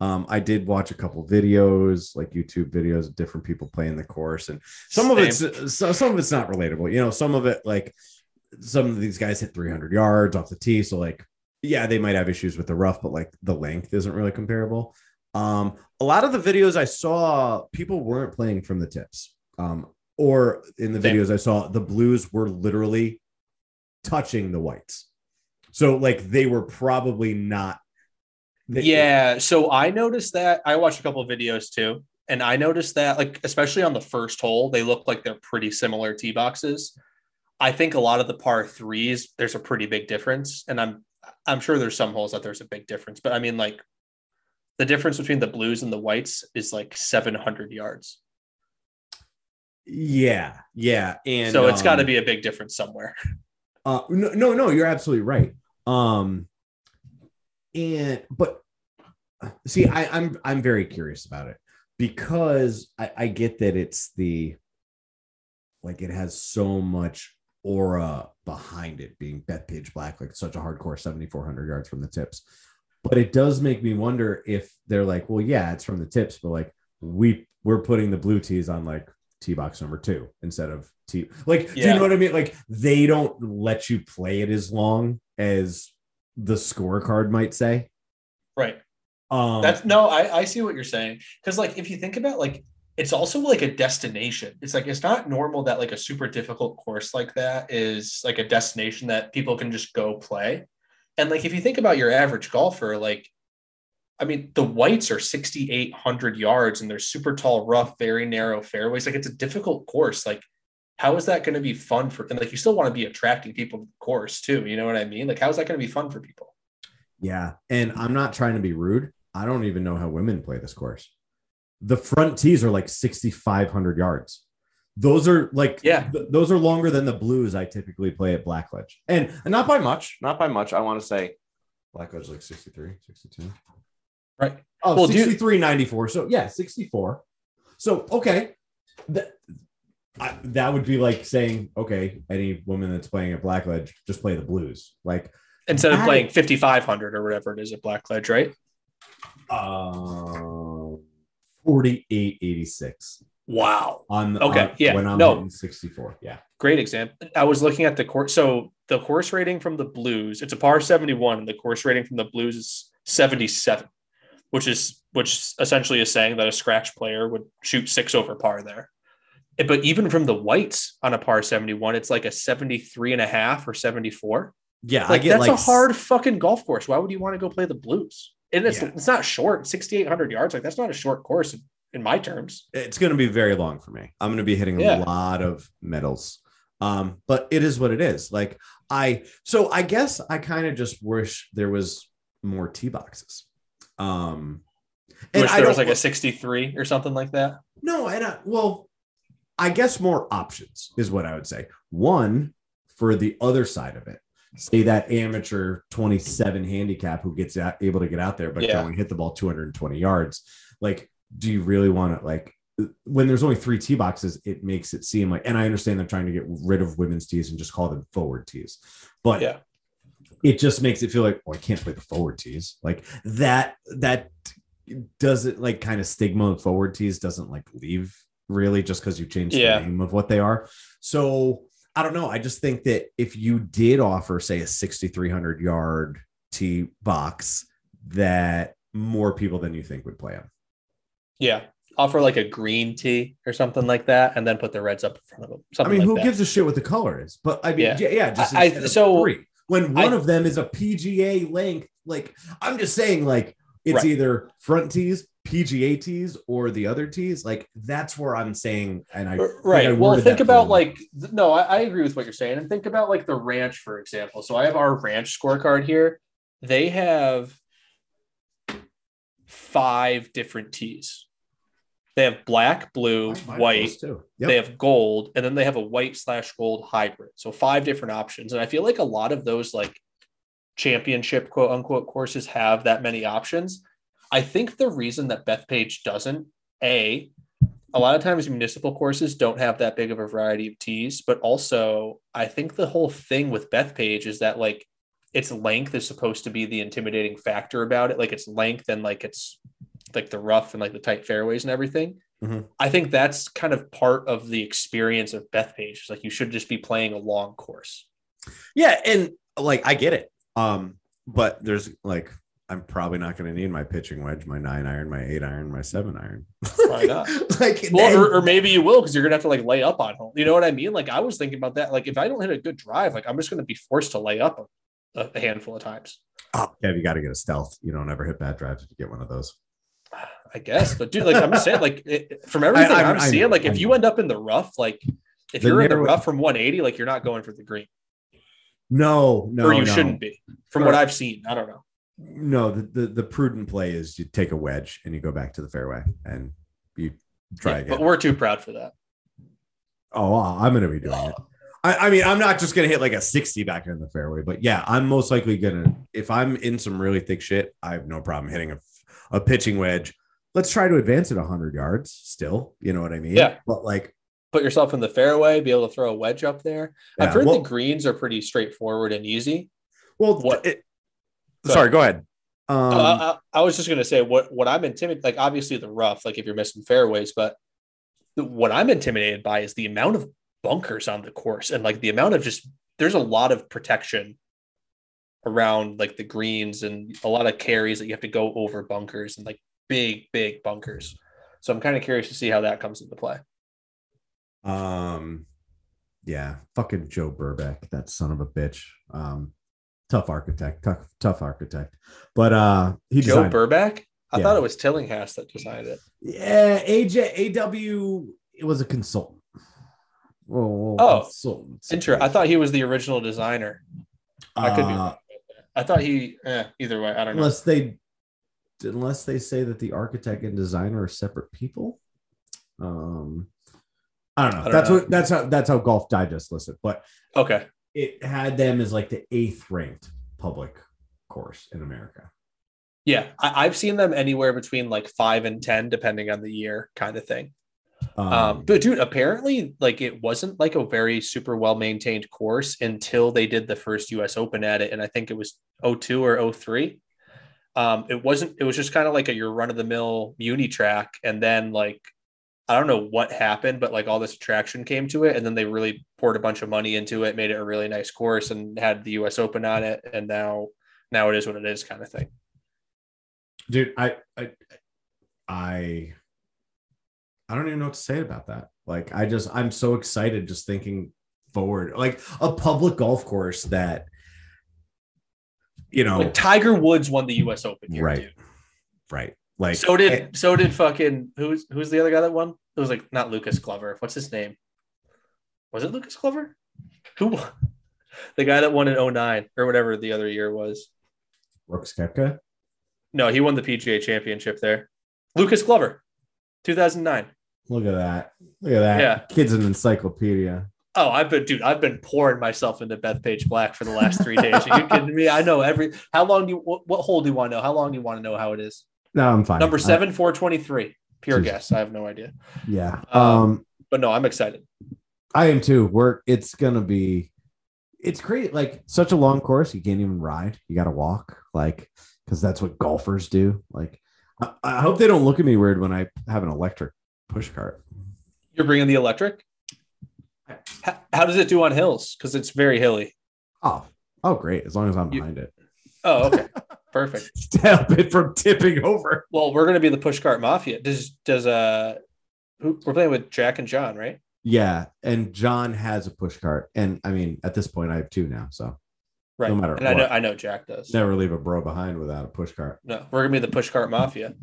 Um, I did watch a couple videos, like YouTube videos of different people playing the course, and some of it's so, some of it's not relatable. You know, some of it like some of these guys hit 300 yards off the tee, so like yeah, they might have issues with the rough, but like the length isn't really comparable. Um, a lot of the videos I saw, people weren't playing from the tips. Um, or in the Same. videos I saw, the blues were literally touching the whites. So like they were probably not. they- yeah. So I noticed that. I watched a couple of videos too. And I noticed that, like, especially on the first hole, they look like they're pretty similar tee boxes. I think a lot of the par threes, there's a pretty big difference. And I'm I'm sure there's some holes that there's a big difference. But I mean, like the difference between the blues and the whites is like 700 yards. Yeah, yeah, and so it's got to um, be a big difference somewhere. Uh, no, no, no, you're absolutely right. Um, and but see, I, I'm I'm very curious about it because I, I get that it's the like it has so much aura behind it being Bethpage Black, like such a hardcore 7,400 yards from the tips. But it does make me wonder if they're like, well, yeah, it's from the tips, but like we we're putting the blue tees on like tee box number two instead of tee. Like, do you know what I mean? Like they don't let you play it as long as the scorecard might say. Right. Um, That's no, I, I see what you're saying. Because like if you think about like it's also like a destination. It's like it's not normal that like a super difficult course like that is like a destination that people can just go play. And like if you think about your average golfer, like I mean, the whites are 6,800 yards and they're super tall, rough, very narrow fairways. Like it's a difficult course. Like, how is that going to be fun for? And like, you still want to be attracting people to the course too. You know what I mean? Like, how is that going to be fun for people? Yeah. And I'm not trying to be rude. I don't even know how women play this course. The front tees are like 6,500 yards. Those are like, Yeah. th- those are longer than the blues I typically play at Blackledge. And, and not by much, not by much. I want to say Blackledge is like 63, 62. Right. Oh, Well, do you- 63, 94. So yeah, 64. So, okay. That, I, that would be like saying, okay, any woman that's playing at Blackledge, just play the blues. Like, Instead of I- playing 5,500 or whatever it is at Blackledge, right? Um, 48 86 Wow. on the Okay, on- yeah, when I'm no. 64. Yeah. Great example. I was looking at the course. So the course rating from the Blues, it's a par 71, and the course rating from the Blues is 77, which is which essentially is saying that a scratch player would shoot six over par there. Eh, But even from the whites on a par 71, it's like a 73 and a half or 74. Yeah. Like that's a hard fucking golf course. Why would you want to go play the Blues? And it's Yeah. it's not short, 6,800 yards. Like that's not a short course in, my terms. It's going to be very long for me. I'm going to be hitting Yeah. a lot of metals. Um, but it is what it is. Like I, so I guess I kind of just wish there was more tee boxes. Um, I wish I there was like a 63 or something like that. No, and I, well, I guess more options is what I would say. One for the other side of it, say that amateur 27 handicap who gets out, able to get out there, but Yeah. can only hit the ball 220 yards. Like, do you really want to like when there's only three tee boxes, it makes it seem like, and I understand they're trying to get rid of women's tees and just call them forward tees, but Yeah. it just makes it feel like, oh, I can't play the forward tees. Like that, that doesn't like kind of stigma of forward tees doesn't like leave really just because you changed Yeah. the name of what they are. So I don't know. I just think that if you did offer, say, a 6,300 yard tee box, that more people than you think would play them. Yeah. Offer like a green tee or something like that, and then put the reds up in front of them. I mean, like who that. gives a shit what the color is? But I mean, Yeah. yeah, yeah, just I- I- so- three. when one I- of them is a PGA length, like I'm just saying, like it's Right. either front tees, PGA tees, or the other tees. Like that's where I'm saying, and I think I right well think about like th- no I, I agree with what you're saying and think about like the ranch for example so i have our ranch scorecard here they have five different tees they have black blue white. Yep. they have gold and then they have a white slash gold hybrid. So five different options. And i feel like a lot of those like championship quote unquote courses have that many options. I think the reason that bethpage doesn't a a lot of times municipal courses don't have that big of a variety of tees but also i think the whole thing with bethpage is that like its length is supposed to be the intimidating factor about it. Like its length and like it's like the rough and like the tight fairways and everything I think that's kind of part of the experience of Bethpage. It's like you should just be playing a long course. Yeah, and like I get it. Um, but there's like I'm probably not going to need my pitching wedge, my nine iron, my eight iron, my seven iron. Why not? like Well, then- or, or maybe you will because you're gonna have to like lay up on home. You know what I mean? Like I was thinking about that. Like if I don't hit a good drive, like I'm just gonna be forced to lay up a, a handful of times. oh, yeah, you got to get a stealth. You don't ever hit bad drives if you get one of those. I guess, but dude, like I'm saying, like it, from everything I- am seeing, like I if you end up in the rough, like if you're in the rough from 180, like you're not going for the green, No, no, or you no. shouldn't be. From what I've seen, I don't know. No, the, the the prudent play is you take a wedge and you go back to the fairway and you try Yeah, again. but we're too proud for that. Oh, I'm going to be doing it. I, I mean, I'm not just going to hit like a 60 back in the fairway, but yeah, I'm most likely going to, if I'm in some really thick shit, I have no problem hitting a, a pitching wedge. Let's try to advance it 100 yards still. You know what I mean? Yeah. But like, Put yourself in the fairway, be able to throw a wedge up there. yeah, I've heard well, the greens are pretty straightforward and easy. well, what- it- Go Sorry, go ahead. um, Uh, I, I was just gonna say what what I'm intimidated like obviously the rough like if you're missing fairways, but what I'm intimidated by is the amount of bunkers on the course and like the amount of just there's a lot of protection around like the greens and a lot of carries that you have to go over bunkers and like big big bunkers. So I'm kind of curious to see how that comes into play. Um, yeah, fucking Joe Burbeck, that son of a bitch. Um, tough architect, tough, tough architect. But uh, he Joe designed. Burbeck? I Yeah. thought it was Tillinghast that designed it. yeah, AJ AW. It was a consultant. Oh, Oh, consultant. Inter- I thought he was the original designer. I could be. Uh, that. I thought he. Eh, either way, I don't know. unless they, unless they say that the architect and designer are separate people. Um, I don't know. I don't that's know. what that's how that's how Golf Digest listed, but Okay. it had them as like the eighth ranked public course in America. Yeah, I, I've seen them anywhere between like five and ten, depending on the year, kind of thing. Um, Um, but dude, apparently, like it wasn't like a very super well maintained course until they did the first U.S. Open at it, and I think it was 02 or 03. Um, it wasn't. It was just kind of like a your run of the mill uni track, and then like I don't know what happened, but like all this attraction came to it, and then they really poured a bunch of money into it, made it a really nice course, and had the U.S. Open on it, and now now it is what it is, kind of thing. dude, I, I, I, I don't even know what to say about that. Like, I just, I'm so excited just thinking forward, like a public golf course that, you know, Like Tiger Woods won the U.S. Open here, Right. dude. right? Like, so did so did fucking who's who's the other guy that won? It was like not Lucas Glover. What's his name? Was it Lucas Glover? Who won? The guy that won in 09 or whatever the other year was. Brooks Koepka. No, he won the PGA championship there. Lucas Glover, 2009. Look at that. Look at that. Yeah. Kids an encyclopedia. Oh, I've been, dude. I've been pouring myself into Bethpage Black for the last three days. Are you kidding me? I know every. How long do you? What, what hole do you want to know? How long do you want to know how it is? No, I'm fine. Number seven, four twenty three. Pure Jeez. guess. I have no idea. Yeah. Um, Um, But no, I'm excited. I am too. We're it's gonna be it's great. Like such a long course, you can't even ride. You gotta walk, like because that's what golfers do. Like I, I hope they don't look at me weird when I have an electric push cart. You're bringing the electric. How, how does it do on hills? Because it's very hilly. Oh, oh, great! As long as I'm You- behind it, Oh, okay. Perfect. to help it from tipping over. Well, we're gonna be the push cart mafia. Does does uh who we're playing with Jack and John, right? Yeah, and John has a push cart, and I mean, at this point, I have two now, so Right. no matter and I know. I know Jack does. never leave a bro behind without a push cart. No, we're gonna be the push cart mafia.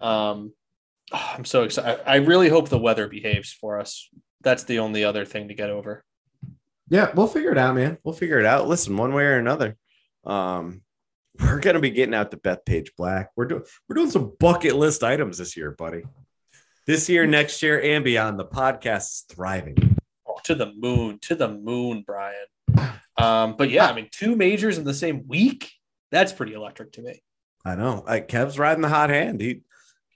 Um, oh, I'm so excited. I really hope the weather behaves for us. That's the only other thing to get over. Yeah, we'll figure it out, man. We'll figure it out. Listen, one way or another. Um, we're gonna be getting out the Bethpage Black. We're doing we're doing some bucket list items this year, buddy. This year, next year, and beyond. The podcast is thriving. Oh, to the moon, to the moon, Brian. Um, but yeah, I mean, two majors in the same week. That's pretty electric to me. I know. Like Kev's riding the hot hand. He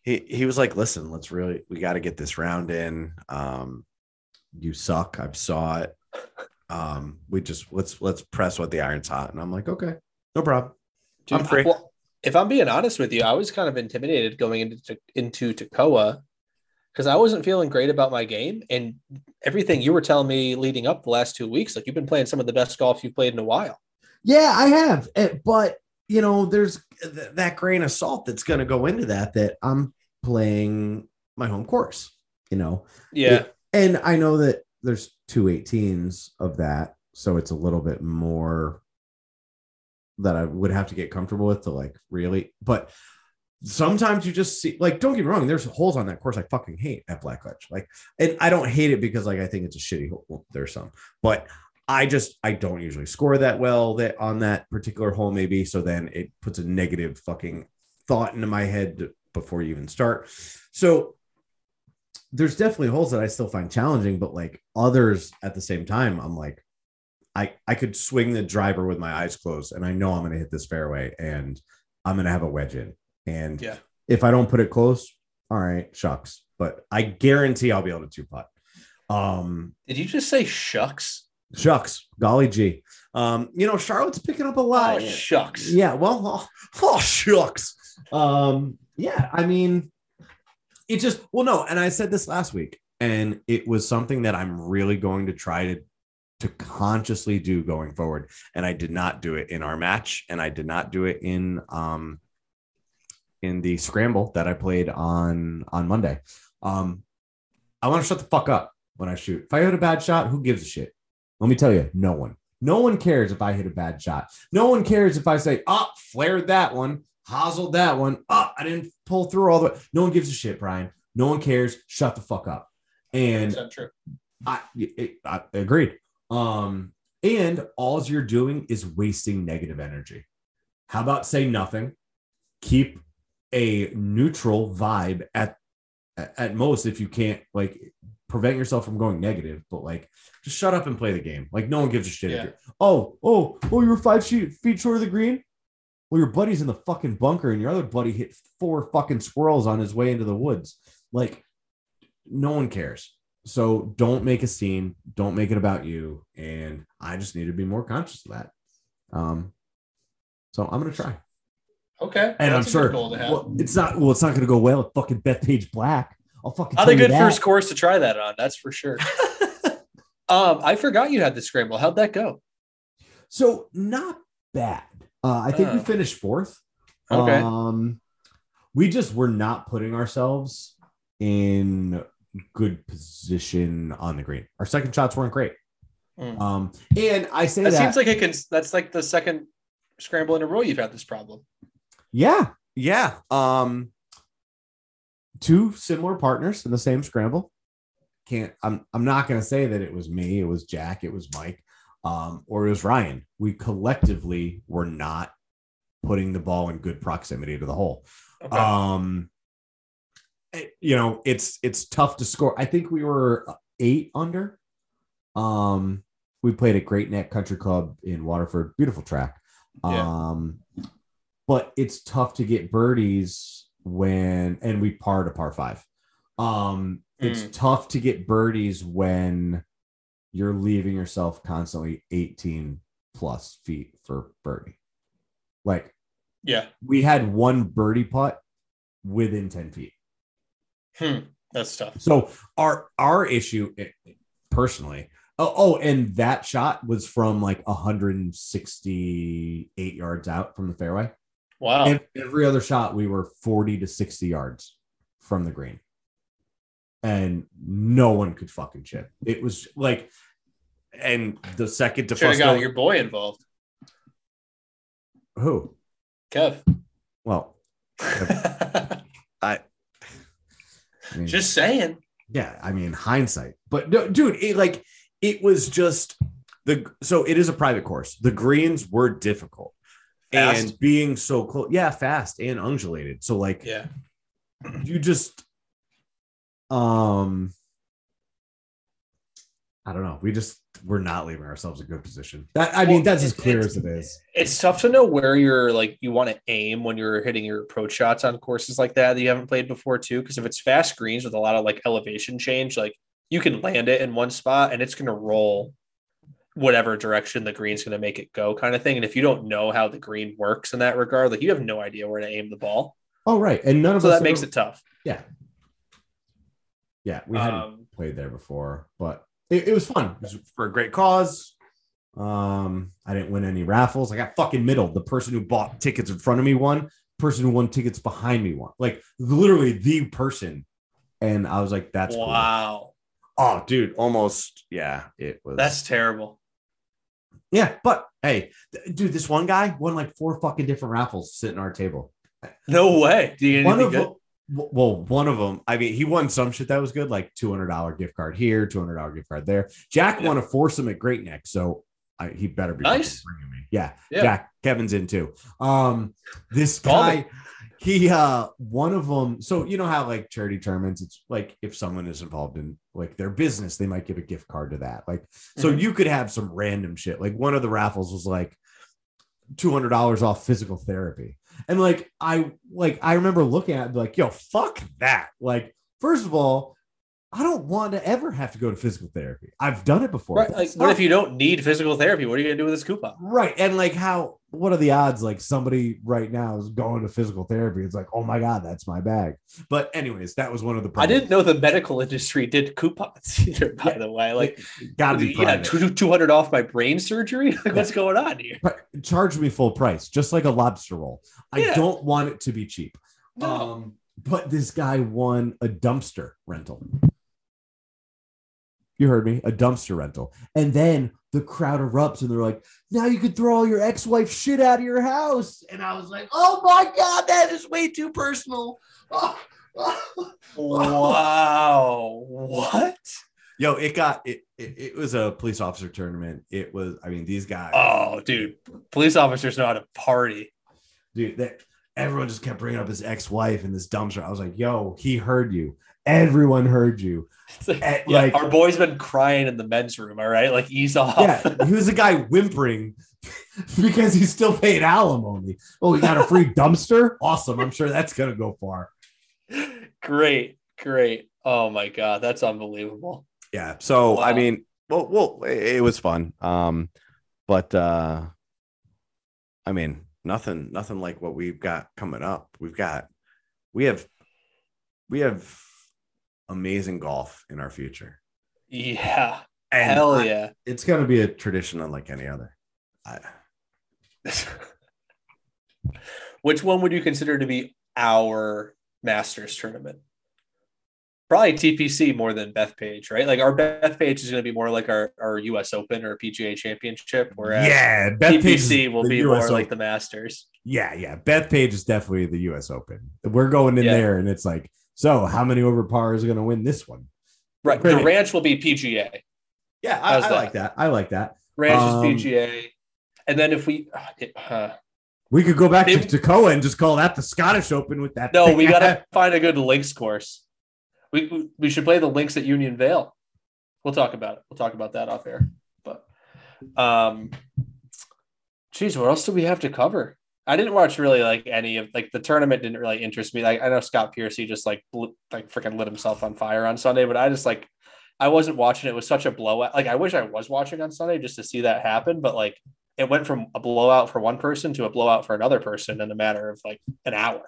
he he was like, listen, let's really we got to get this round in. Um, you suck. I've saw it. Um, we just let's let's press what the iron's hot. And I'm like, okay, no problem. Dude, I'm free. well, if I'm being honest with you, I was kind of intimidated going into into Toccoa because I wasn't feeling great about my game and everything you were telling me leading up the last two weeks. Like you've been playing some of the best golf you've played in a while. Yeah, I have, Eh, but you know, there's th- that grain of salt that's going to go into that. That I'm playing my home course, you know, Yeah, and I know that there's two 18s of that, so it's a little bit more that I would have to get comfortable with to like really. But sometimes you just see, like, don't get me wrong, there's holes on that course I fucking hate at Blackledge, like, and I don't hate it because like I think it's a shitty hole. Well, there's some, but I just I don't usually score that well that on that particular hole maybe. So then it puts a negative fucking thought into my head before you even start. So there's definitely holes that I still find challenging, but like others at the same time, I'm like, I I could swing the driver with my eyes closed, and I know I'm going to hit this fairway, and I'm going to have a wedge in. And Yeah. if I don't put it close, all right, shucks. But I guarantee I'll be able to two putt. Um, did you just say shucks? shucks, golly gee. Um, you know, Charlotte's picking up a Oh, lot. shucks. Yeah, well, oh, oh, shucks. Um, yeah, I mean, it just well, no, and I said this last week, and it was something that I'm really going to try to to consciously do going forward. And I did not do it in our match, and I did not do it in um in the scramble that I played on on Monday. Um, I want to shut the fuck up when I shoot. If I hit a bad shot, who gives a shit? Let me tell you, no one. No one cares if I hit a bad shot. No one cares if I say, oh, flared that one, hozzled that one. Oh, I didn't pull through all the way. No one gives a shit, Brian. No one cares. Shut the fuck up. And true? I, it, I agreed. Um, and all you're doing is wasting negative energy. How about say nothing? Keep a neutral vibe at at most if you can't like prevent yourself from going negative, but like just shut up and play the game. Like no one gives a shit. if Yeah. Oh, oh, oh, you were five feet, feet short of the green. Well, your buddy's in the fucking bunker, and your other buddy hit four fucking squirrels on his way into the woods. Like, no one cares. So don't make a scene. Don't make it about you. And I just need to be more conscious of that. Um, so I'm gonna try. Okay. And I'm sure goal to have. well, it's not well, it's not gonna go well at fucking Bethpage Black. I'll fucking Not a good first course to try that on. That's for sure. um, I forgot you had the scramble. How'd that go? So not bad. Uh, I think we Oh. finished fourth. Okay. Um, we just were not putting ourselves in good position on the green. Our second shots weren't great. Mm. Um, and I say That, that, seems like it can. That's like the second scramble in a row you've had this problem. yeah, Yeah. Um, two similar partners in the same scramble. Can't I'm I'm not gonna say that it was me, it was Jack, it was Mike, um, or it was Ryan. We collectively were not putting the ball in good proximity to the hole. Okay. Um, it- you know, it's it's tough to score. I think we were eight under. Um, we played at Great Neck Country Club in Waterford, beautiful track. Yeah. Um, but it's tough to get birdies when and we par to par five. Um, it's Mm. tough to get birdies when you're leaving yourself constantly 18 plus feet for birdie. Like Yeah. we had one birdie putt within 10 feet. Hmm. That's tough. So our our issue eh, personally. Oh, oh, and that shot was from like 168 yards out from the fairway. Wow. And every other shot, we were 40 to 60 yards from the green. And no one could fucking chip. It was like, And the second Should have got your boy involved. who? Kev. Well, I I mean, Just saying. yeah, I mean, hindsight. But no, dude, it like, it was just the so it is a private course. The greens were difficult. Fast. And being so close, yeah, fast and undulated. So like Yeah. you just, um, I don't know. We just, we're not leaving ourselves a good position. That, I mean, Well, that's as clear as it is. It's tough to know where you're like you want to aim when you're hitting your approach shots on courses like that that you haven't played before too. Because if it's fast greens with a lot of like elevation change, like you can land it in one spot and it's going to roll whatever direction the green's going to make it go, kind of thing. And if you don't know how the green works in that regard, like you have no idea where to aim the ball, Oh, right. And none of so that makes it tough. Yeah. Yeah. We hadn't Um, played there before, but it, it was fun. It was for a great cause. Um, I didn't win any raffles. I got fucking middled. The person who bought tickets in front of me won. Person who won tickets behind me won. Like literally the person. And I was like, that's cool. wow, oh dude, almost yeah, it was that's terrible. Yeah, but hey, th- dude, this one guy won like four fucking different raffles sitting at our table. No way. Do you One of good? Well, one of them. I mean, he won some shit that was good, like two hundred dollar gift card here, two hundred dollar gift card there. Jack Yeah. won a foursome at Great Neck, so I, he better be Nice. bringing me. Yeah, Yeah. Jack, Kevin's in too. Um, this guy, he uh, one of them. So you know how like charity tournaments, it's like if someone is involved in like their business, they might give a gift card to that. Like, so Mhm. you could have some random shit. Like one of the raffles was like two hundred dollars off physical therapy. And like I like I remember looking at it like, yo, fuck that. Like, first of all, I don't want to ever have to go to physical therapy. I've done it before. Right. Like, what if you don't need physical therapy? What are you going to do with this coupon? right? And like how what are the odds like somebody right now is going to physical therapy? It's like, oh my god, that's my bag. But anyways, that was one of the I didn't know the medical industry did coupons either, by Yeah. the way. Like, gotta be yeah, 200 off my brain surgery? Like, what's going on here? Charge me full price, just like a lobster roll. I Yeah. don't want it to be cheap. No. Um, but this guy won a dumpster rental. You heard me, a dumpster rental. And then the crowd erupts and they're like, now you can throw all your ex-wife shit out of your house. And I was like, oh my God, that is way too personal. wow. What? yo, it got it, it it was a police officer tournament. It was, I mean, these guys Oh, dude. Police officers know how to party. Dude, that everyone just kept bringing up his ex-wife and this dumpster. I was like, yo, he heard you. Everyone heard you. It's like, yeah, like- our boy's been crying in the men's room. All right. Like, ease off. Yeah, he was a guy whimpering because he's still paying alimony. Oh, we got a free dumpster? Awesome. I'm sure that's gonna go far. great. Great. Oh, my God. That's unbelievable. yeah. So I mean, well, well, it, it was fun. Um, but uh, I mean, nothing, nothing like what we've got coming up. We've got, we have, we have amazing golf in our future. Yeah. And Hell I- yeah. it's going to be a tradition unlike any other. I, Which one would you consider to be our Masters tournament? Probably TPC more than Bethpage, right? Like our Bethpage is going to be more like our, our US Open or PGA Championship, whereas yeah, Bethpage TPC will be US more like the Masters. Yeah, yeah. Bethpage is definitely the US Open. We're going in Yeah. there and it's like, so how many over par is gonna win this one? Right. The ranch will be PGA. Yeah, I, I that? like that. I like that. Ranch Um, is PGA. And then if we, uh, We could go back They- to Toccoa and just call that the Scottish Open with that. no, thing. we got to find a good links course. We, we- we should play the links at Union Vale. We'll talk about it. We'll talk about that off air. But, um, geez, what else do we have to cover? I didn't watch really like any of like the tournament didn't really interest me. Like I know Scott Piercy just like blew, like freaking lit himself on fire on Sunday, but I just like I wasn't watching. It was such a blowout. Like I wish I was watching on Sunday just to see that happen, but like it went from a blowout for one person to a blowout for another person in a matter of like an hour.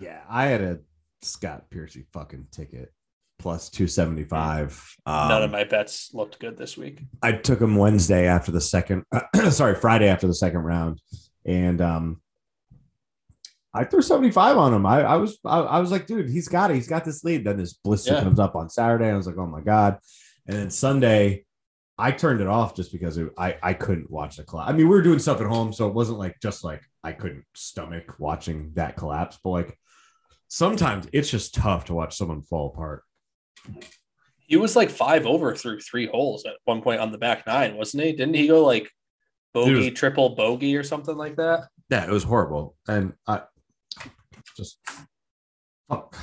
Yeah, I had a Scott Piercy fucking ticket plus 275. Um, None of my bets looked good this week. I took him Wednesday after the second, sorry, Friday after the second round, and um, I threw 75 on him. I, I was, I, I was like, dude, he's got it. He's got this lead. Then this blister Yeah. comes up on Saturday. I was like, oh my god. And then Sunday, I turned it off just because it, I, I couldn't watch the collapse. I mean, we were doing stuff at home, so it wasn't like just like I couldn't stomach watching that collapse. But like sometimes it's just tough to watch someone fall apart. He was like five over through three holes at one point on the back nine, wasn't he? Didn't he go like bogey, was- triple bogey or something like that? Yeah, it was horrible. And I just fuck,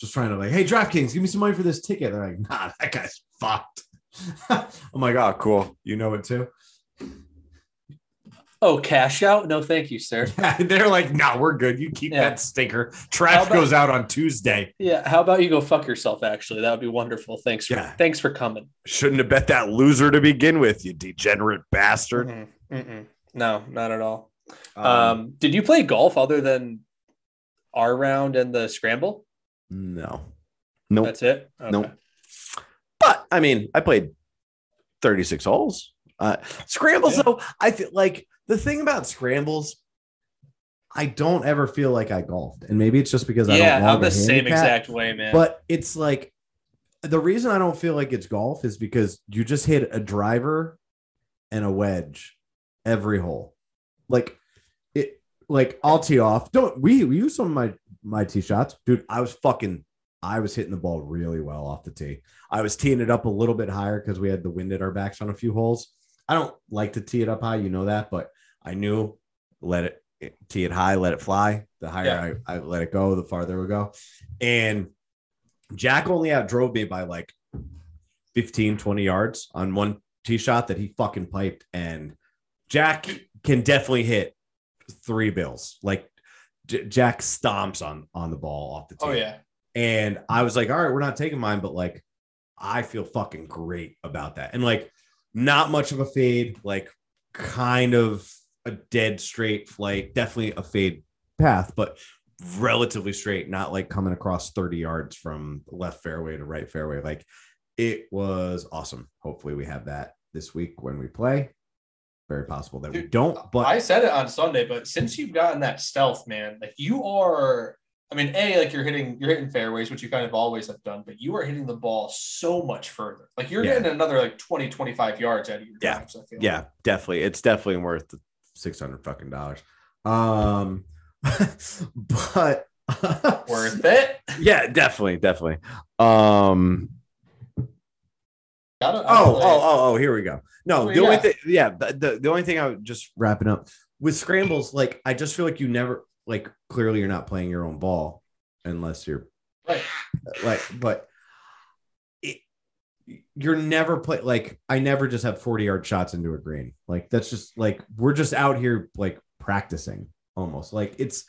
just trying to like, hey, DraftKings, give me some money for this ticket. They're like, nah, that guy's fucked. I'm like, oh, cool. You know it too. Oh, cash out? No, thank you, sir. They're like, nah, we're good. You keep Yeah. that stinker. Trash about- goes out on Tuesday. Yeah, how about you go fuck yourself? Actually, that would be wonderful. Thanks for Yeah. thanks for coming. Shouldn't have bet that loser to begin with, you degenerate bastard. Mm-mm, mm-mm. No, not at all. Um, Um, did you play golf other than our round and the scramble? No. Nope. That's it. Okay. Nope. But I mean, I played 36 holes. Uh, scrambles, Yeah. though, I feel like the thing about scrambles, I don't ever feel like I golfed. And maybe it's just because I Yeah, don't I'm the same exact way, man. But it's like the reason I don't feel like it's golf is because you just hit a driver and a wedge every hole. Like like I'll tee off. Don't we, we use some of my my tee shots. Dude, I was fucking I was hitting the ball really well off the tee. I was teeing it up a little bit higher because we had the wind at our backs on a few holes. I don't like to tee it up high, you know that, but I knew let it tee it high, let it fly. The higher I, I let it go, the farther it would go. And Jack only outdrove me by like 15, 20 yards on one tee shot that he fucking piped. And Jack can definitely hit three bills. Like J- Jack stomps on on the ball off the tee. oh yeah, And I was like, all right, we're not taking mine, but like, I feel fucking great about that. And like, not much of a fade, like, kind of a dead straight flight, definitely a fade path, but relatively straight, not like coming across 30 yards from left fairway to right fairway. Like, it was awesome. Hopefully, we have that this week when we play. Very possible that we don't, but I said it on Sunday, but since you've gotten that stealth, man, like you are. I mean, a like you're hitting you're hitting fairways, which you kind of always have done, but you are hitting the ball so much further. Like you're Yeah. getting another like 20, 25 yards out of your Yeah. drives. I feel yeah, definitely. It's definitely worth the 600 fucking dollars. Um, but worth it. yeah, definitely, definitely. Um Oh, oh, oh, oh, here we go. No, the do only thing, yeah, the, the, the only thing I would just wrapping up with scrambles, like I just feel like you never, like, clearly you're not playing your own ball unless you're Right. Uh, like, but it, you're never play like I never just have 40 yard shots into a green. Like, that's just like we're just out here like practicing almost like it's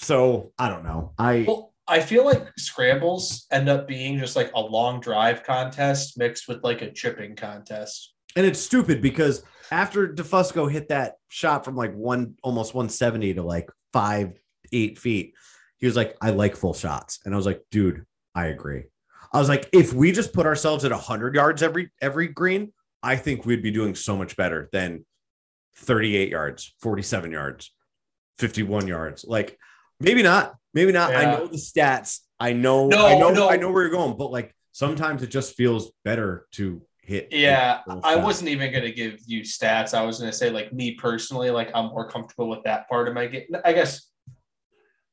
so I don't know. I, Well, I feel like scrambles end up being just like a long drive contest mixed with like a chipping contest. And it's stupid because after DeFusco hit that shot from like one almost 170 to like five, eight feet, he was like, I like full shots. And I was like, dude, I agree. I was like, if we just put ourselves at 100 yards every every green, I think we'd be doing so much better than 38 yards, 47 yards, 51 yards. Like, maybe not, maybe not. I know the stats. I know, No, I know, no. I know where you're going, but like sometimes it just feels better to hit. Yeah, I wasn't even gonna give you stats. I was gonna say like me personally, like I'm more comfortable with that part of my game. I guess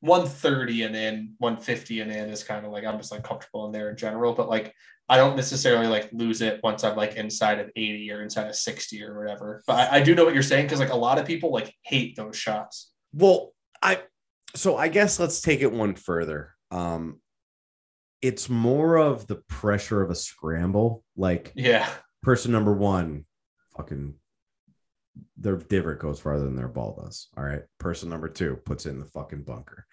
130 and in 150 and in is kind of like I'm just like comfortable in there in general, but like I don't necessarily like lose it once I'm like inside of 80 or inside of 60 or whatever. But I, I do know what you're saying because like a lot of people like hate those shots. Well, so I guess let's take it one further. Um it's more of the pressure of a scramble. Like Yeah. person number one, fucking their divot goes farther than their ball does. All right. Person number two puts in the fucking bunker.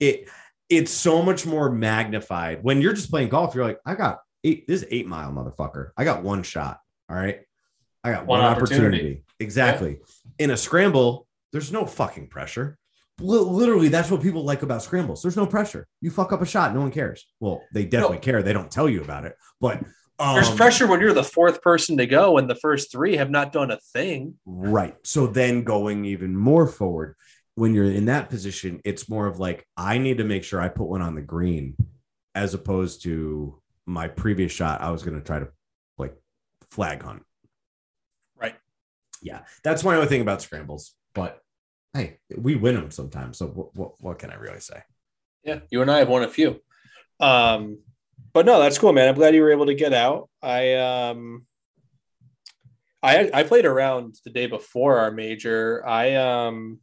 It it's so much more magnified when you're just playing golf. You're like, I got eight. This is eight mile motherfucker. I got one shot. All right. I got one, One opportunity. opportunity. Exactly. In a scramble, there's no fucking pressure. Li- Literally, that's what people like about scrambles. There's no pressure. You fuck up a shot, no one cares. Well, they definitely No. care. They don't tell you about it, but um, There's pressure when you're the fourth person to go, and the first three have not done a thing. Right. So then going even more forward, when you're in that position, it's more of like, I need to make sure I put one on the green as opposed to my previous shot. I was going to try to like flag hunt. Right. Yeah. That's my only thing about scrambles. But hey, we win them sometimes. So what, what, what can I really say? Yeah, you and I have won a few. Um, but no, that's cool, man. I'm glad you were able to get out. I um, I I played around the day before our major. I um,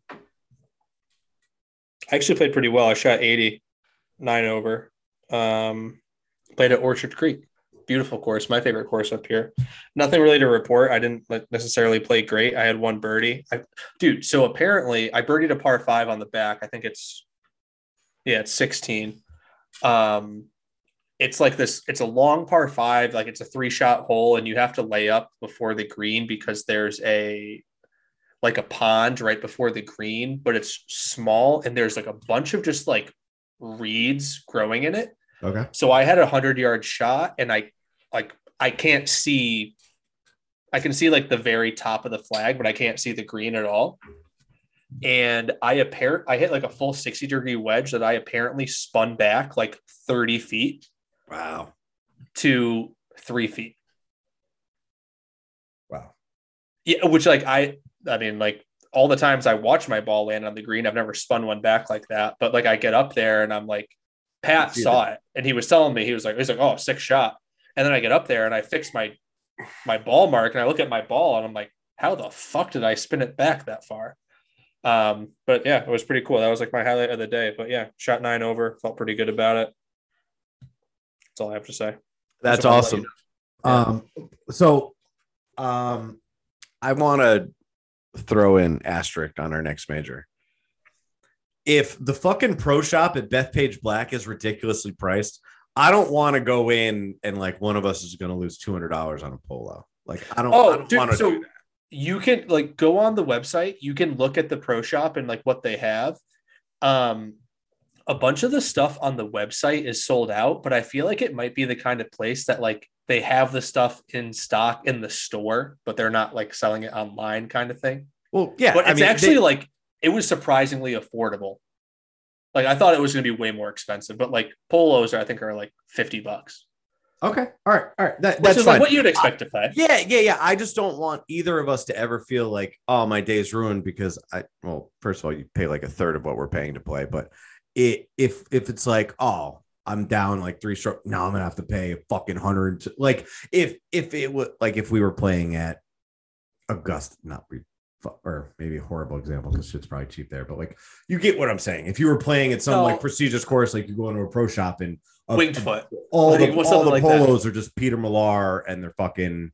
I actually played pretty well. I shot 89 over. Um, played at Orchard Creek. Beautiful course, my favorite course up here. Nothing really to report. I didn't necessarily play great. I had one birdie. I, dude, so apparently I birdied a par five on the back. I think it's yeah, it's 16. Um, it's like this, it's a long par five, like it's a three shot hole, and you have to lay up before the green because there's a like a pond right before the green, but it's small and there's like a bunch of just like reeds growing in it. Okay. So I had a hundred yard shot and I like I can't see I can see like the very top of the flag, but I can't see the green at all. And I apparent I hit like a full 60 degree wedge that I apparently spun back like 30 feet Wow. to three feet. Wow. Yeah, which like I I mean like all the times I watch my ball land on the green, I've never spun one back like that. But like I get up there and I'm like, Pat saw it and he was telling me he was like, he's like, oh, sick shot. And then I get up there and I fix my my ball mark and I look at my ball and I'm like, how the fuck did I spin it back that far? Um, but yeah, it was pretty cool. That was like my highlight of the day. But yeah, shot nine over, felt pretty good about it. That's all I have to say. That's So I'll you awesome. know. Um, so, um, I want to throw in asterisk on our next major. if the fucking pro shop at Bethpage Black is ridiculously priced, I don't want to go in and like one of us is going to lose two hundred dollars on a polo. Like I don't. I Oh, don't dude, so do that. you can like go on the website. You can look at the pro shop and like what they have. Um, a bunch of the stuff on the website is sold out, but I feel like it might be the kind of place that like they have the stuff in stock in the store, but they're not like selling it online, kind of thing. well, yeah, but I it's mean, actually they- like it was surprisingly affordable. Like I thought it was going to be way more expensive, but like polos, are I think are like fifty bucks, okay. All right, all right. That, that's like what you'd expect to pay. Uh, yeah, yeah, yeah. I just don't want either of us to ever feel like, oh, my day's ruined because I. Well, first of all, you pay like a third of what we're paying to play, but it if if it's like, oh, I'm down like three stroke. now I'm gonna have to pay a fucking hundred. Like if if it would like if we were playing at Augusta, not re, or maybe a horrible example because shit's probably cheap there, but like you get what I'm saying. If you were playing at some No. like prestigious course, like you go into a pro shop and uh, a- Winged foot. all Like, the, all the like that? polos are just Peter Millar and they're fucking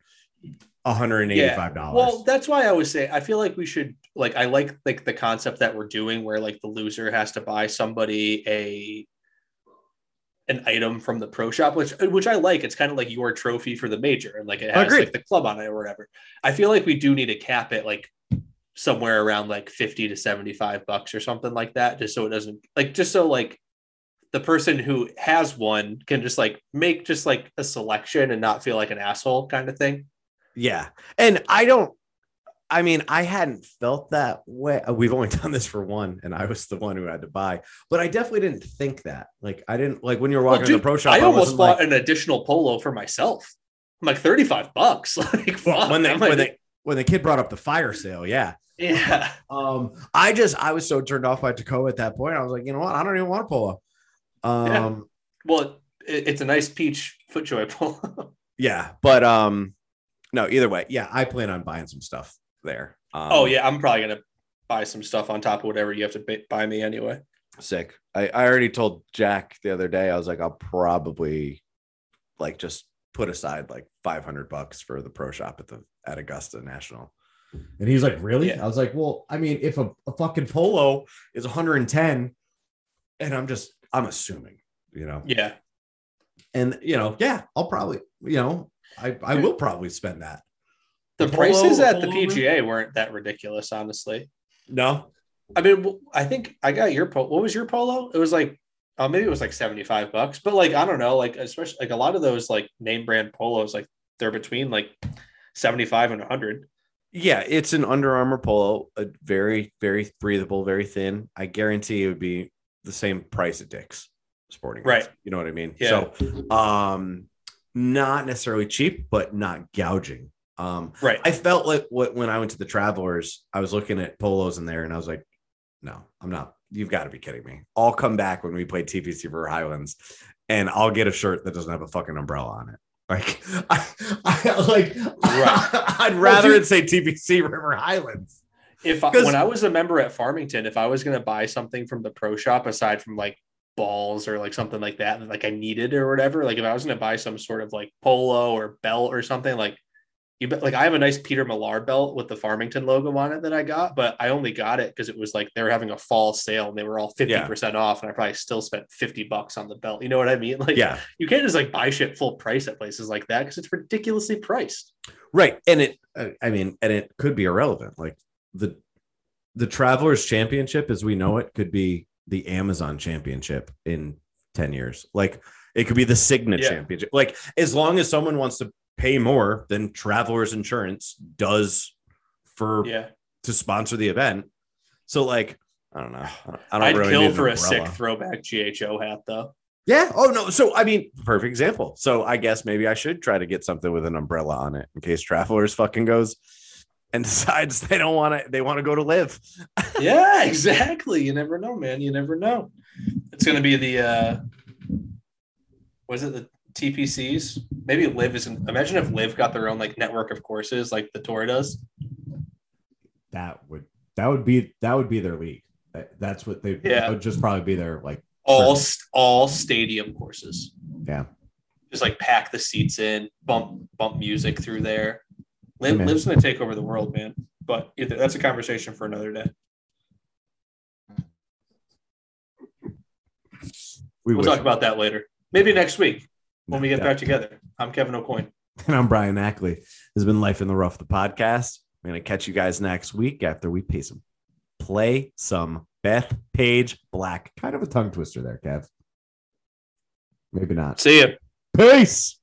$185. Well, that's why I was say I feel like we should like I like like the concept that we're doing where like the loser has to buy somebody a an item from the pro shop, which which I like. It's kind of like your trophy for the major, and like it has like the club on it or whatever. I feel like we do need to cap it like somewhere around like 50 to 75 bucks or something like that, just so it doesn't like just so like the person who has one can just like make just like a selection and not feel like an asshole kind of thing. yeah. And I don't, I mean, I hadn't felt that way. Uh, We've only done this for one, and I was the one who had to buy, but I definitely didn't think that. Like, I didn't, like, when you were Well, walking in dude, the pro shop, I almost wasn't bought like, an additional polo for myself. I'm like 35 bucks. like well, fuck, when, they, when, they, when the kid brought up the fire sale, yeah. Yeah. Um, I just, I was so turned off by Toccoa at that point. I was like, you know what? I don't even want a polo. Um, Yeah. Well, it, it's a nice peach FootJoy polo. yeah, but um, no, either way, yeah, I plan on buying some stuff there. Um, oh yeah, I'm probably gonna buy some stuff on top of whatever you have to buy me anyway. Sick. I, I already told Jack the other day, I was like, I'll probably like just put aside like 500 bucks for the pro shop at the at Augusta National. And he's like, really? Yeah. I was like, well, I mean, if a, a fucking Polo is 110, and I'm just I'm assuming, you know, Yeah. and you know, yeah, I'll probably, you know, I I will probably spend that. The Polo- prices at the Polo PGA weren't that ridiculous, honestly. No, I mean, I think I got your polo. What was your polo? It was like, oh, maybe it was like 75 bucks, but like, I don't know, like, especially like a lot of those like name brand polos, like they're between like 75 and 100. Yeah, it's an Under Armour polo, a very very breathable, very thin. I guarantee it would be the same price at Dick's Sporting, Goods. Right. You know what I mean? Yeah. So, um, not necessarily cheap, but not gouging. Um, Right. I felt like what when I went to the Travelers, I was looking at polos in there, and I was like, "No, I'm not. You've got to be kidding me." I'll come back when we play TPC for Highlands, and I'll get a shirt that doesn't have a fucking umbrella on it. Like, I, I like, Right. I'd rather dude- it say TPC River Highlands. if I, when I was a member at Farmington, if I was going to buy something from the pro shop aside from like balls or like something like that, that like I needed or whatever, like if I was going to buy some sort of like polo or belt or something, like you bet, like I have a nice Peter Millar belt with the Farmington logo on it that I got, but I only got it because it was like they were having a fall sale and they were all 50% off, and I probably still spent 50 bucks on the belt. You know what I mean? Like, Yeah, you can't just like buy shit full price at places like that because it's ridiculously priced. right. And it, I- mean, and it could be irrelevant. Like the the Travelers Championship, as we know it, could be the Amazon Championship in ten years. Like it could be the Signet Yeah. Championship. Like as long as someone wants to pay more than Travelers Insurance does for Yeah. to sponsor the event. So like. I don't know. I don't, I'd really kill for a sick throwback GHO hat though. Yeah. Oh no. So I mean, perfect example. So I guess maybe I should try to get something with an umbrella on it in case Travelers fucking goes and decides they don't want to. They want to go to LIV. yeah, exactly. You never know, man. You never know. It's gonna be the uh was it the TPCs? Maybe LIV isn't imagine if LIV got their own like network of courses like the tour does. that would that would be that would be their league. That- That's what they Yeah. would just probably be their like All st- all stadium courses. yeah. Just like pack the seats in, bump bump music through there. LIV, man. LIV's gonna take over the world, man. But either, that's a conversation for another day. We We'll wish. talk about that later. Maybe next week when we get Yeah. back together. I'm Kevin O'Coin. And I'm Brian Ackley. This has been Life in the Rough, the podcast. I'm gonna catch you guys next week after we pay some play some Beth Page Black. Kind of a tongue twister there, Kev. Maybe not. See you. Peace.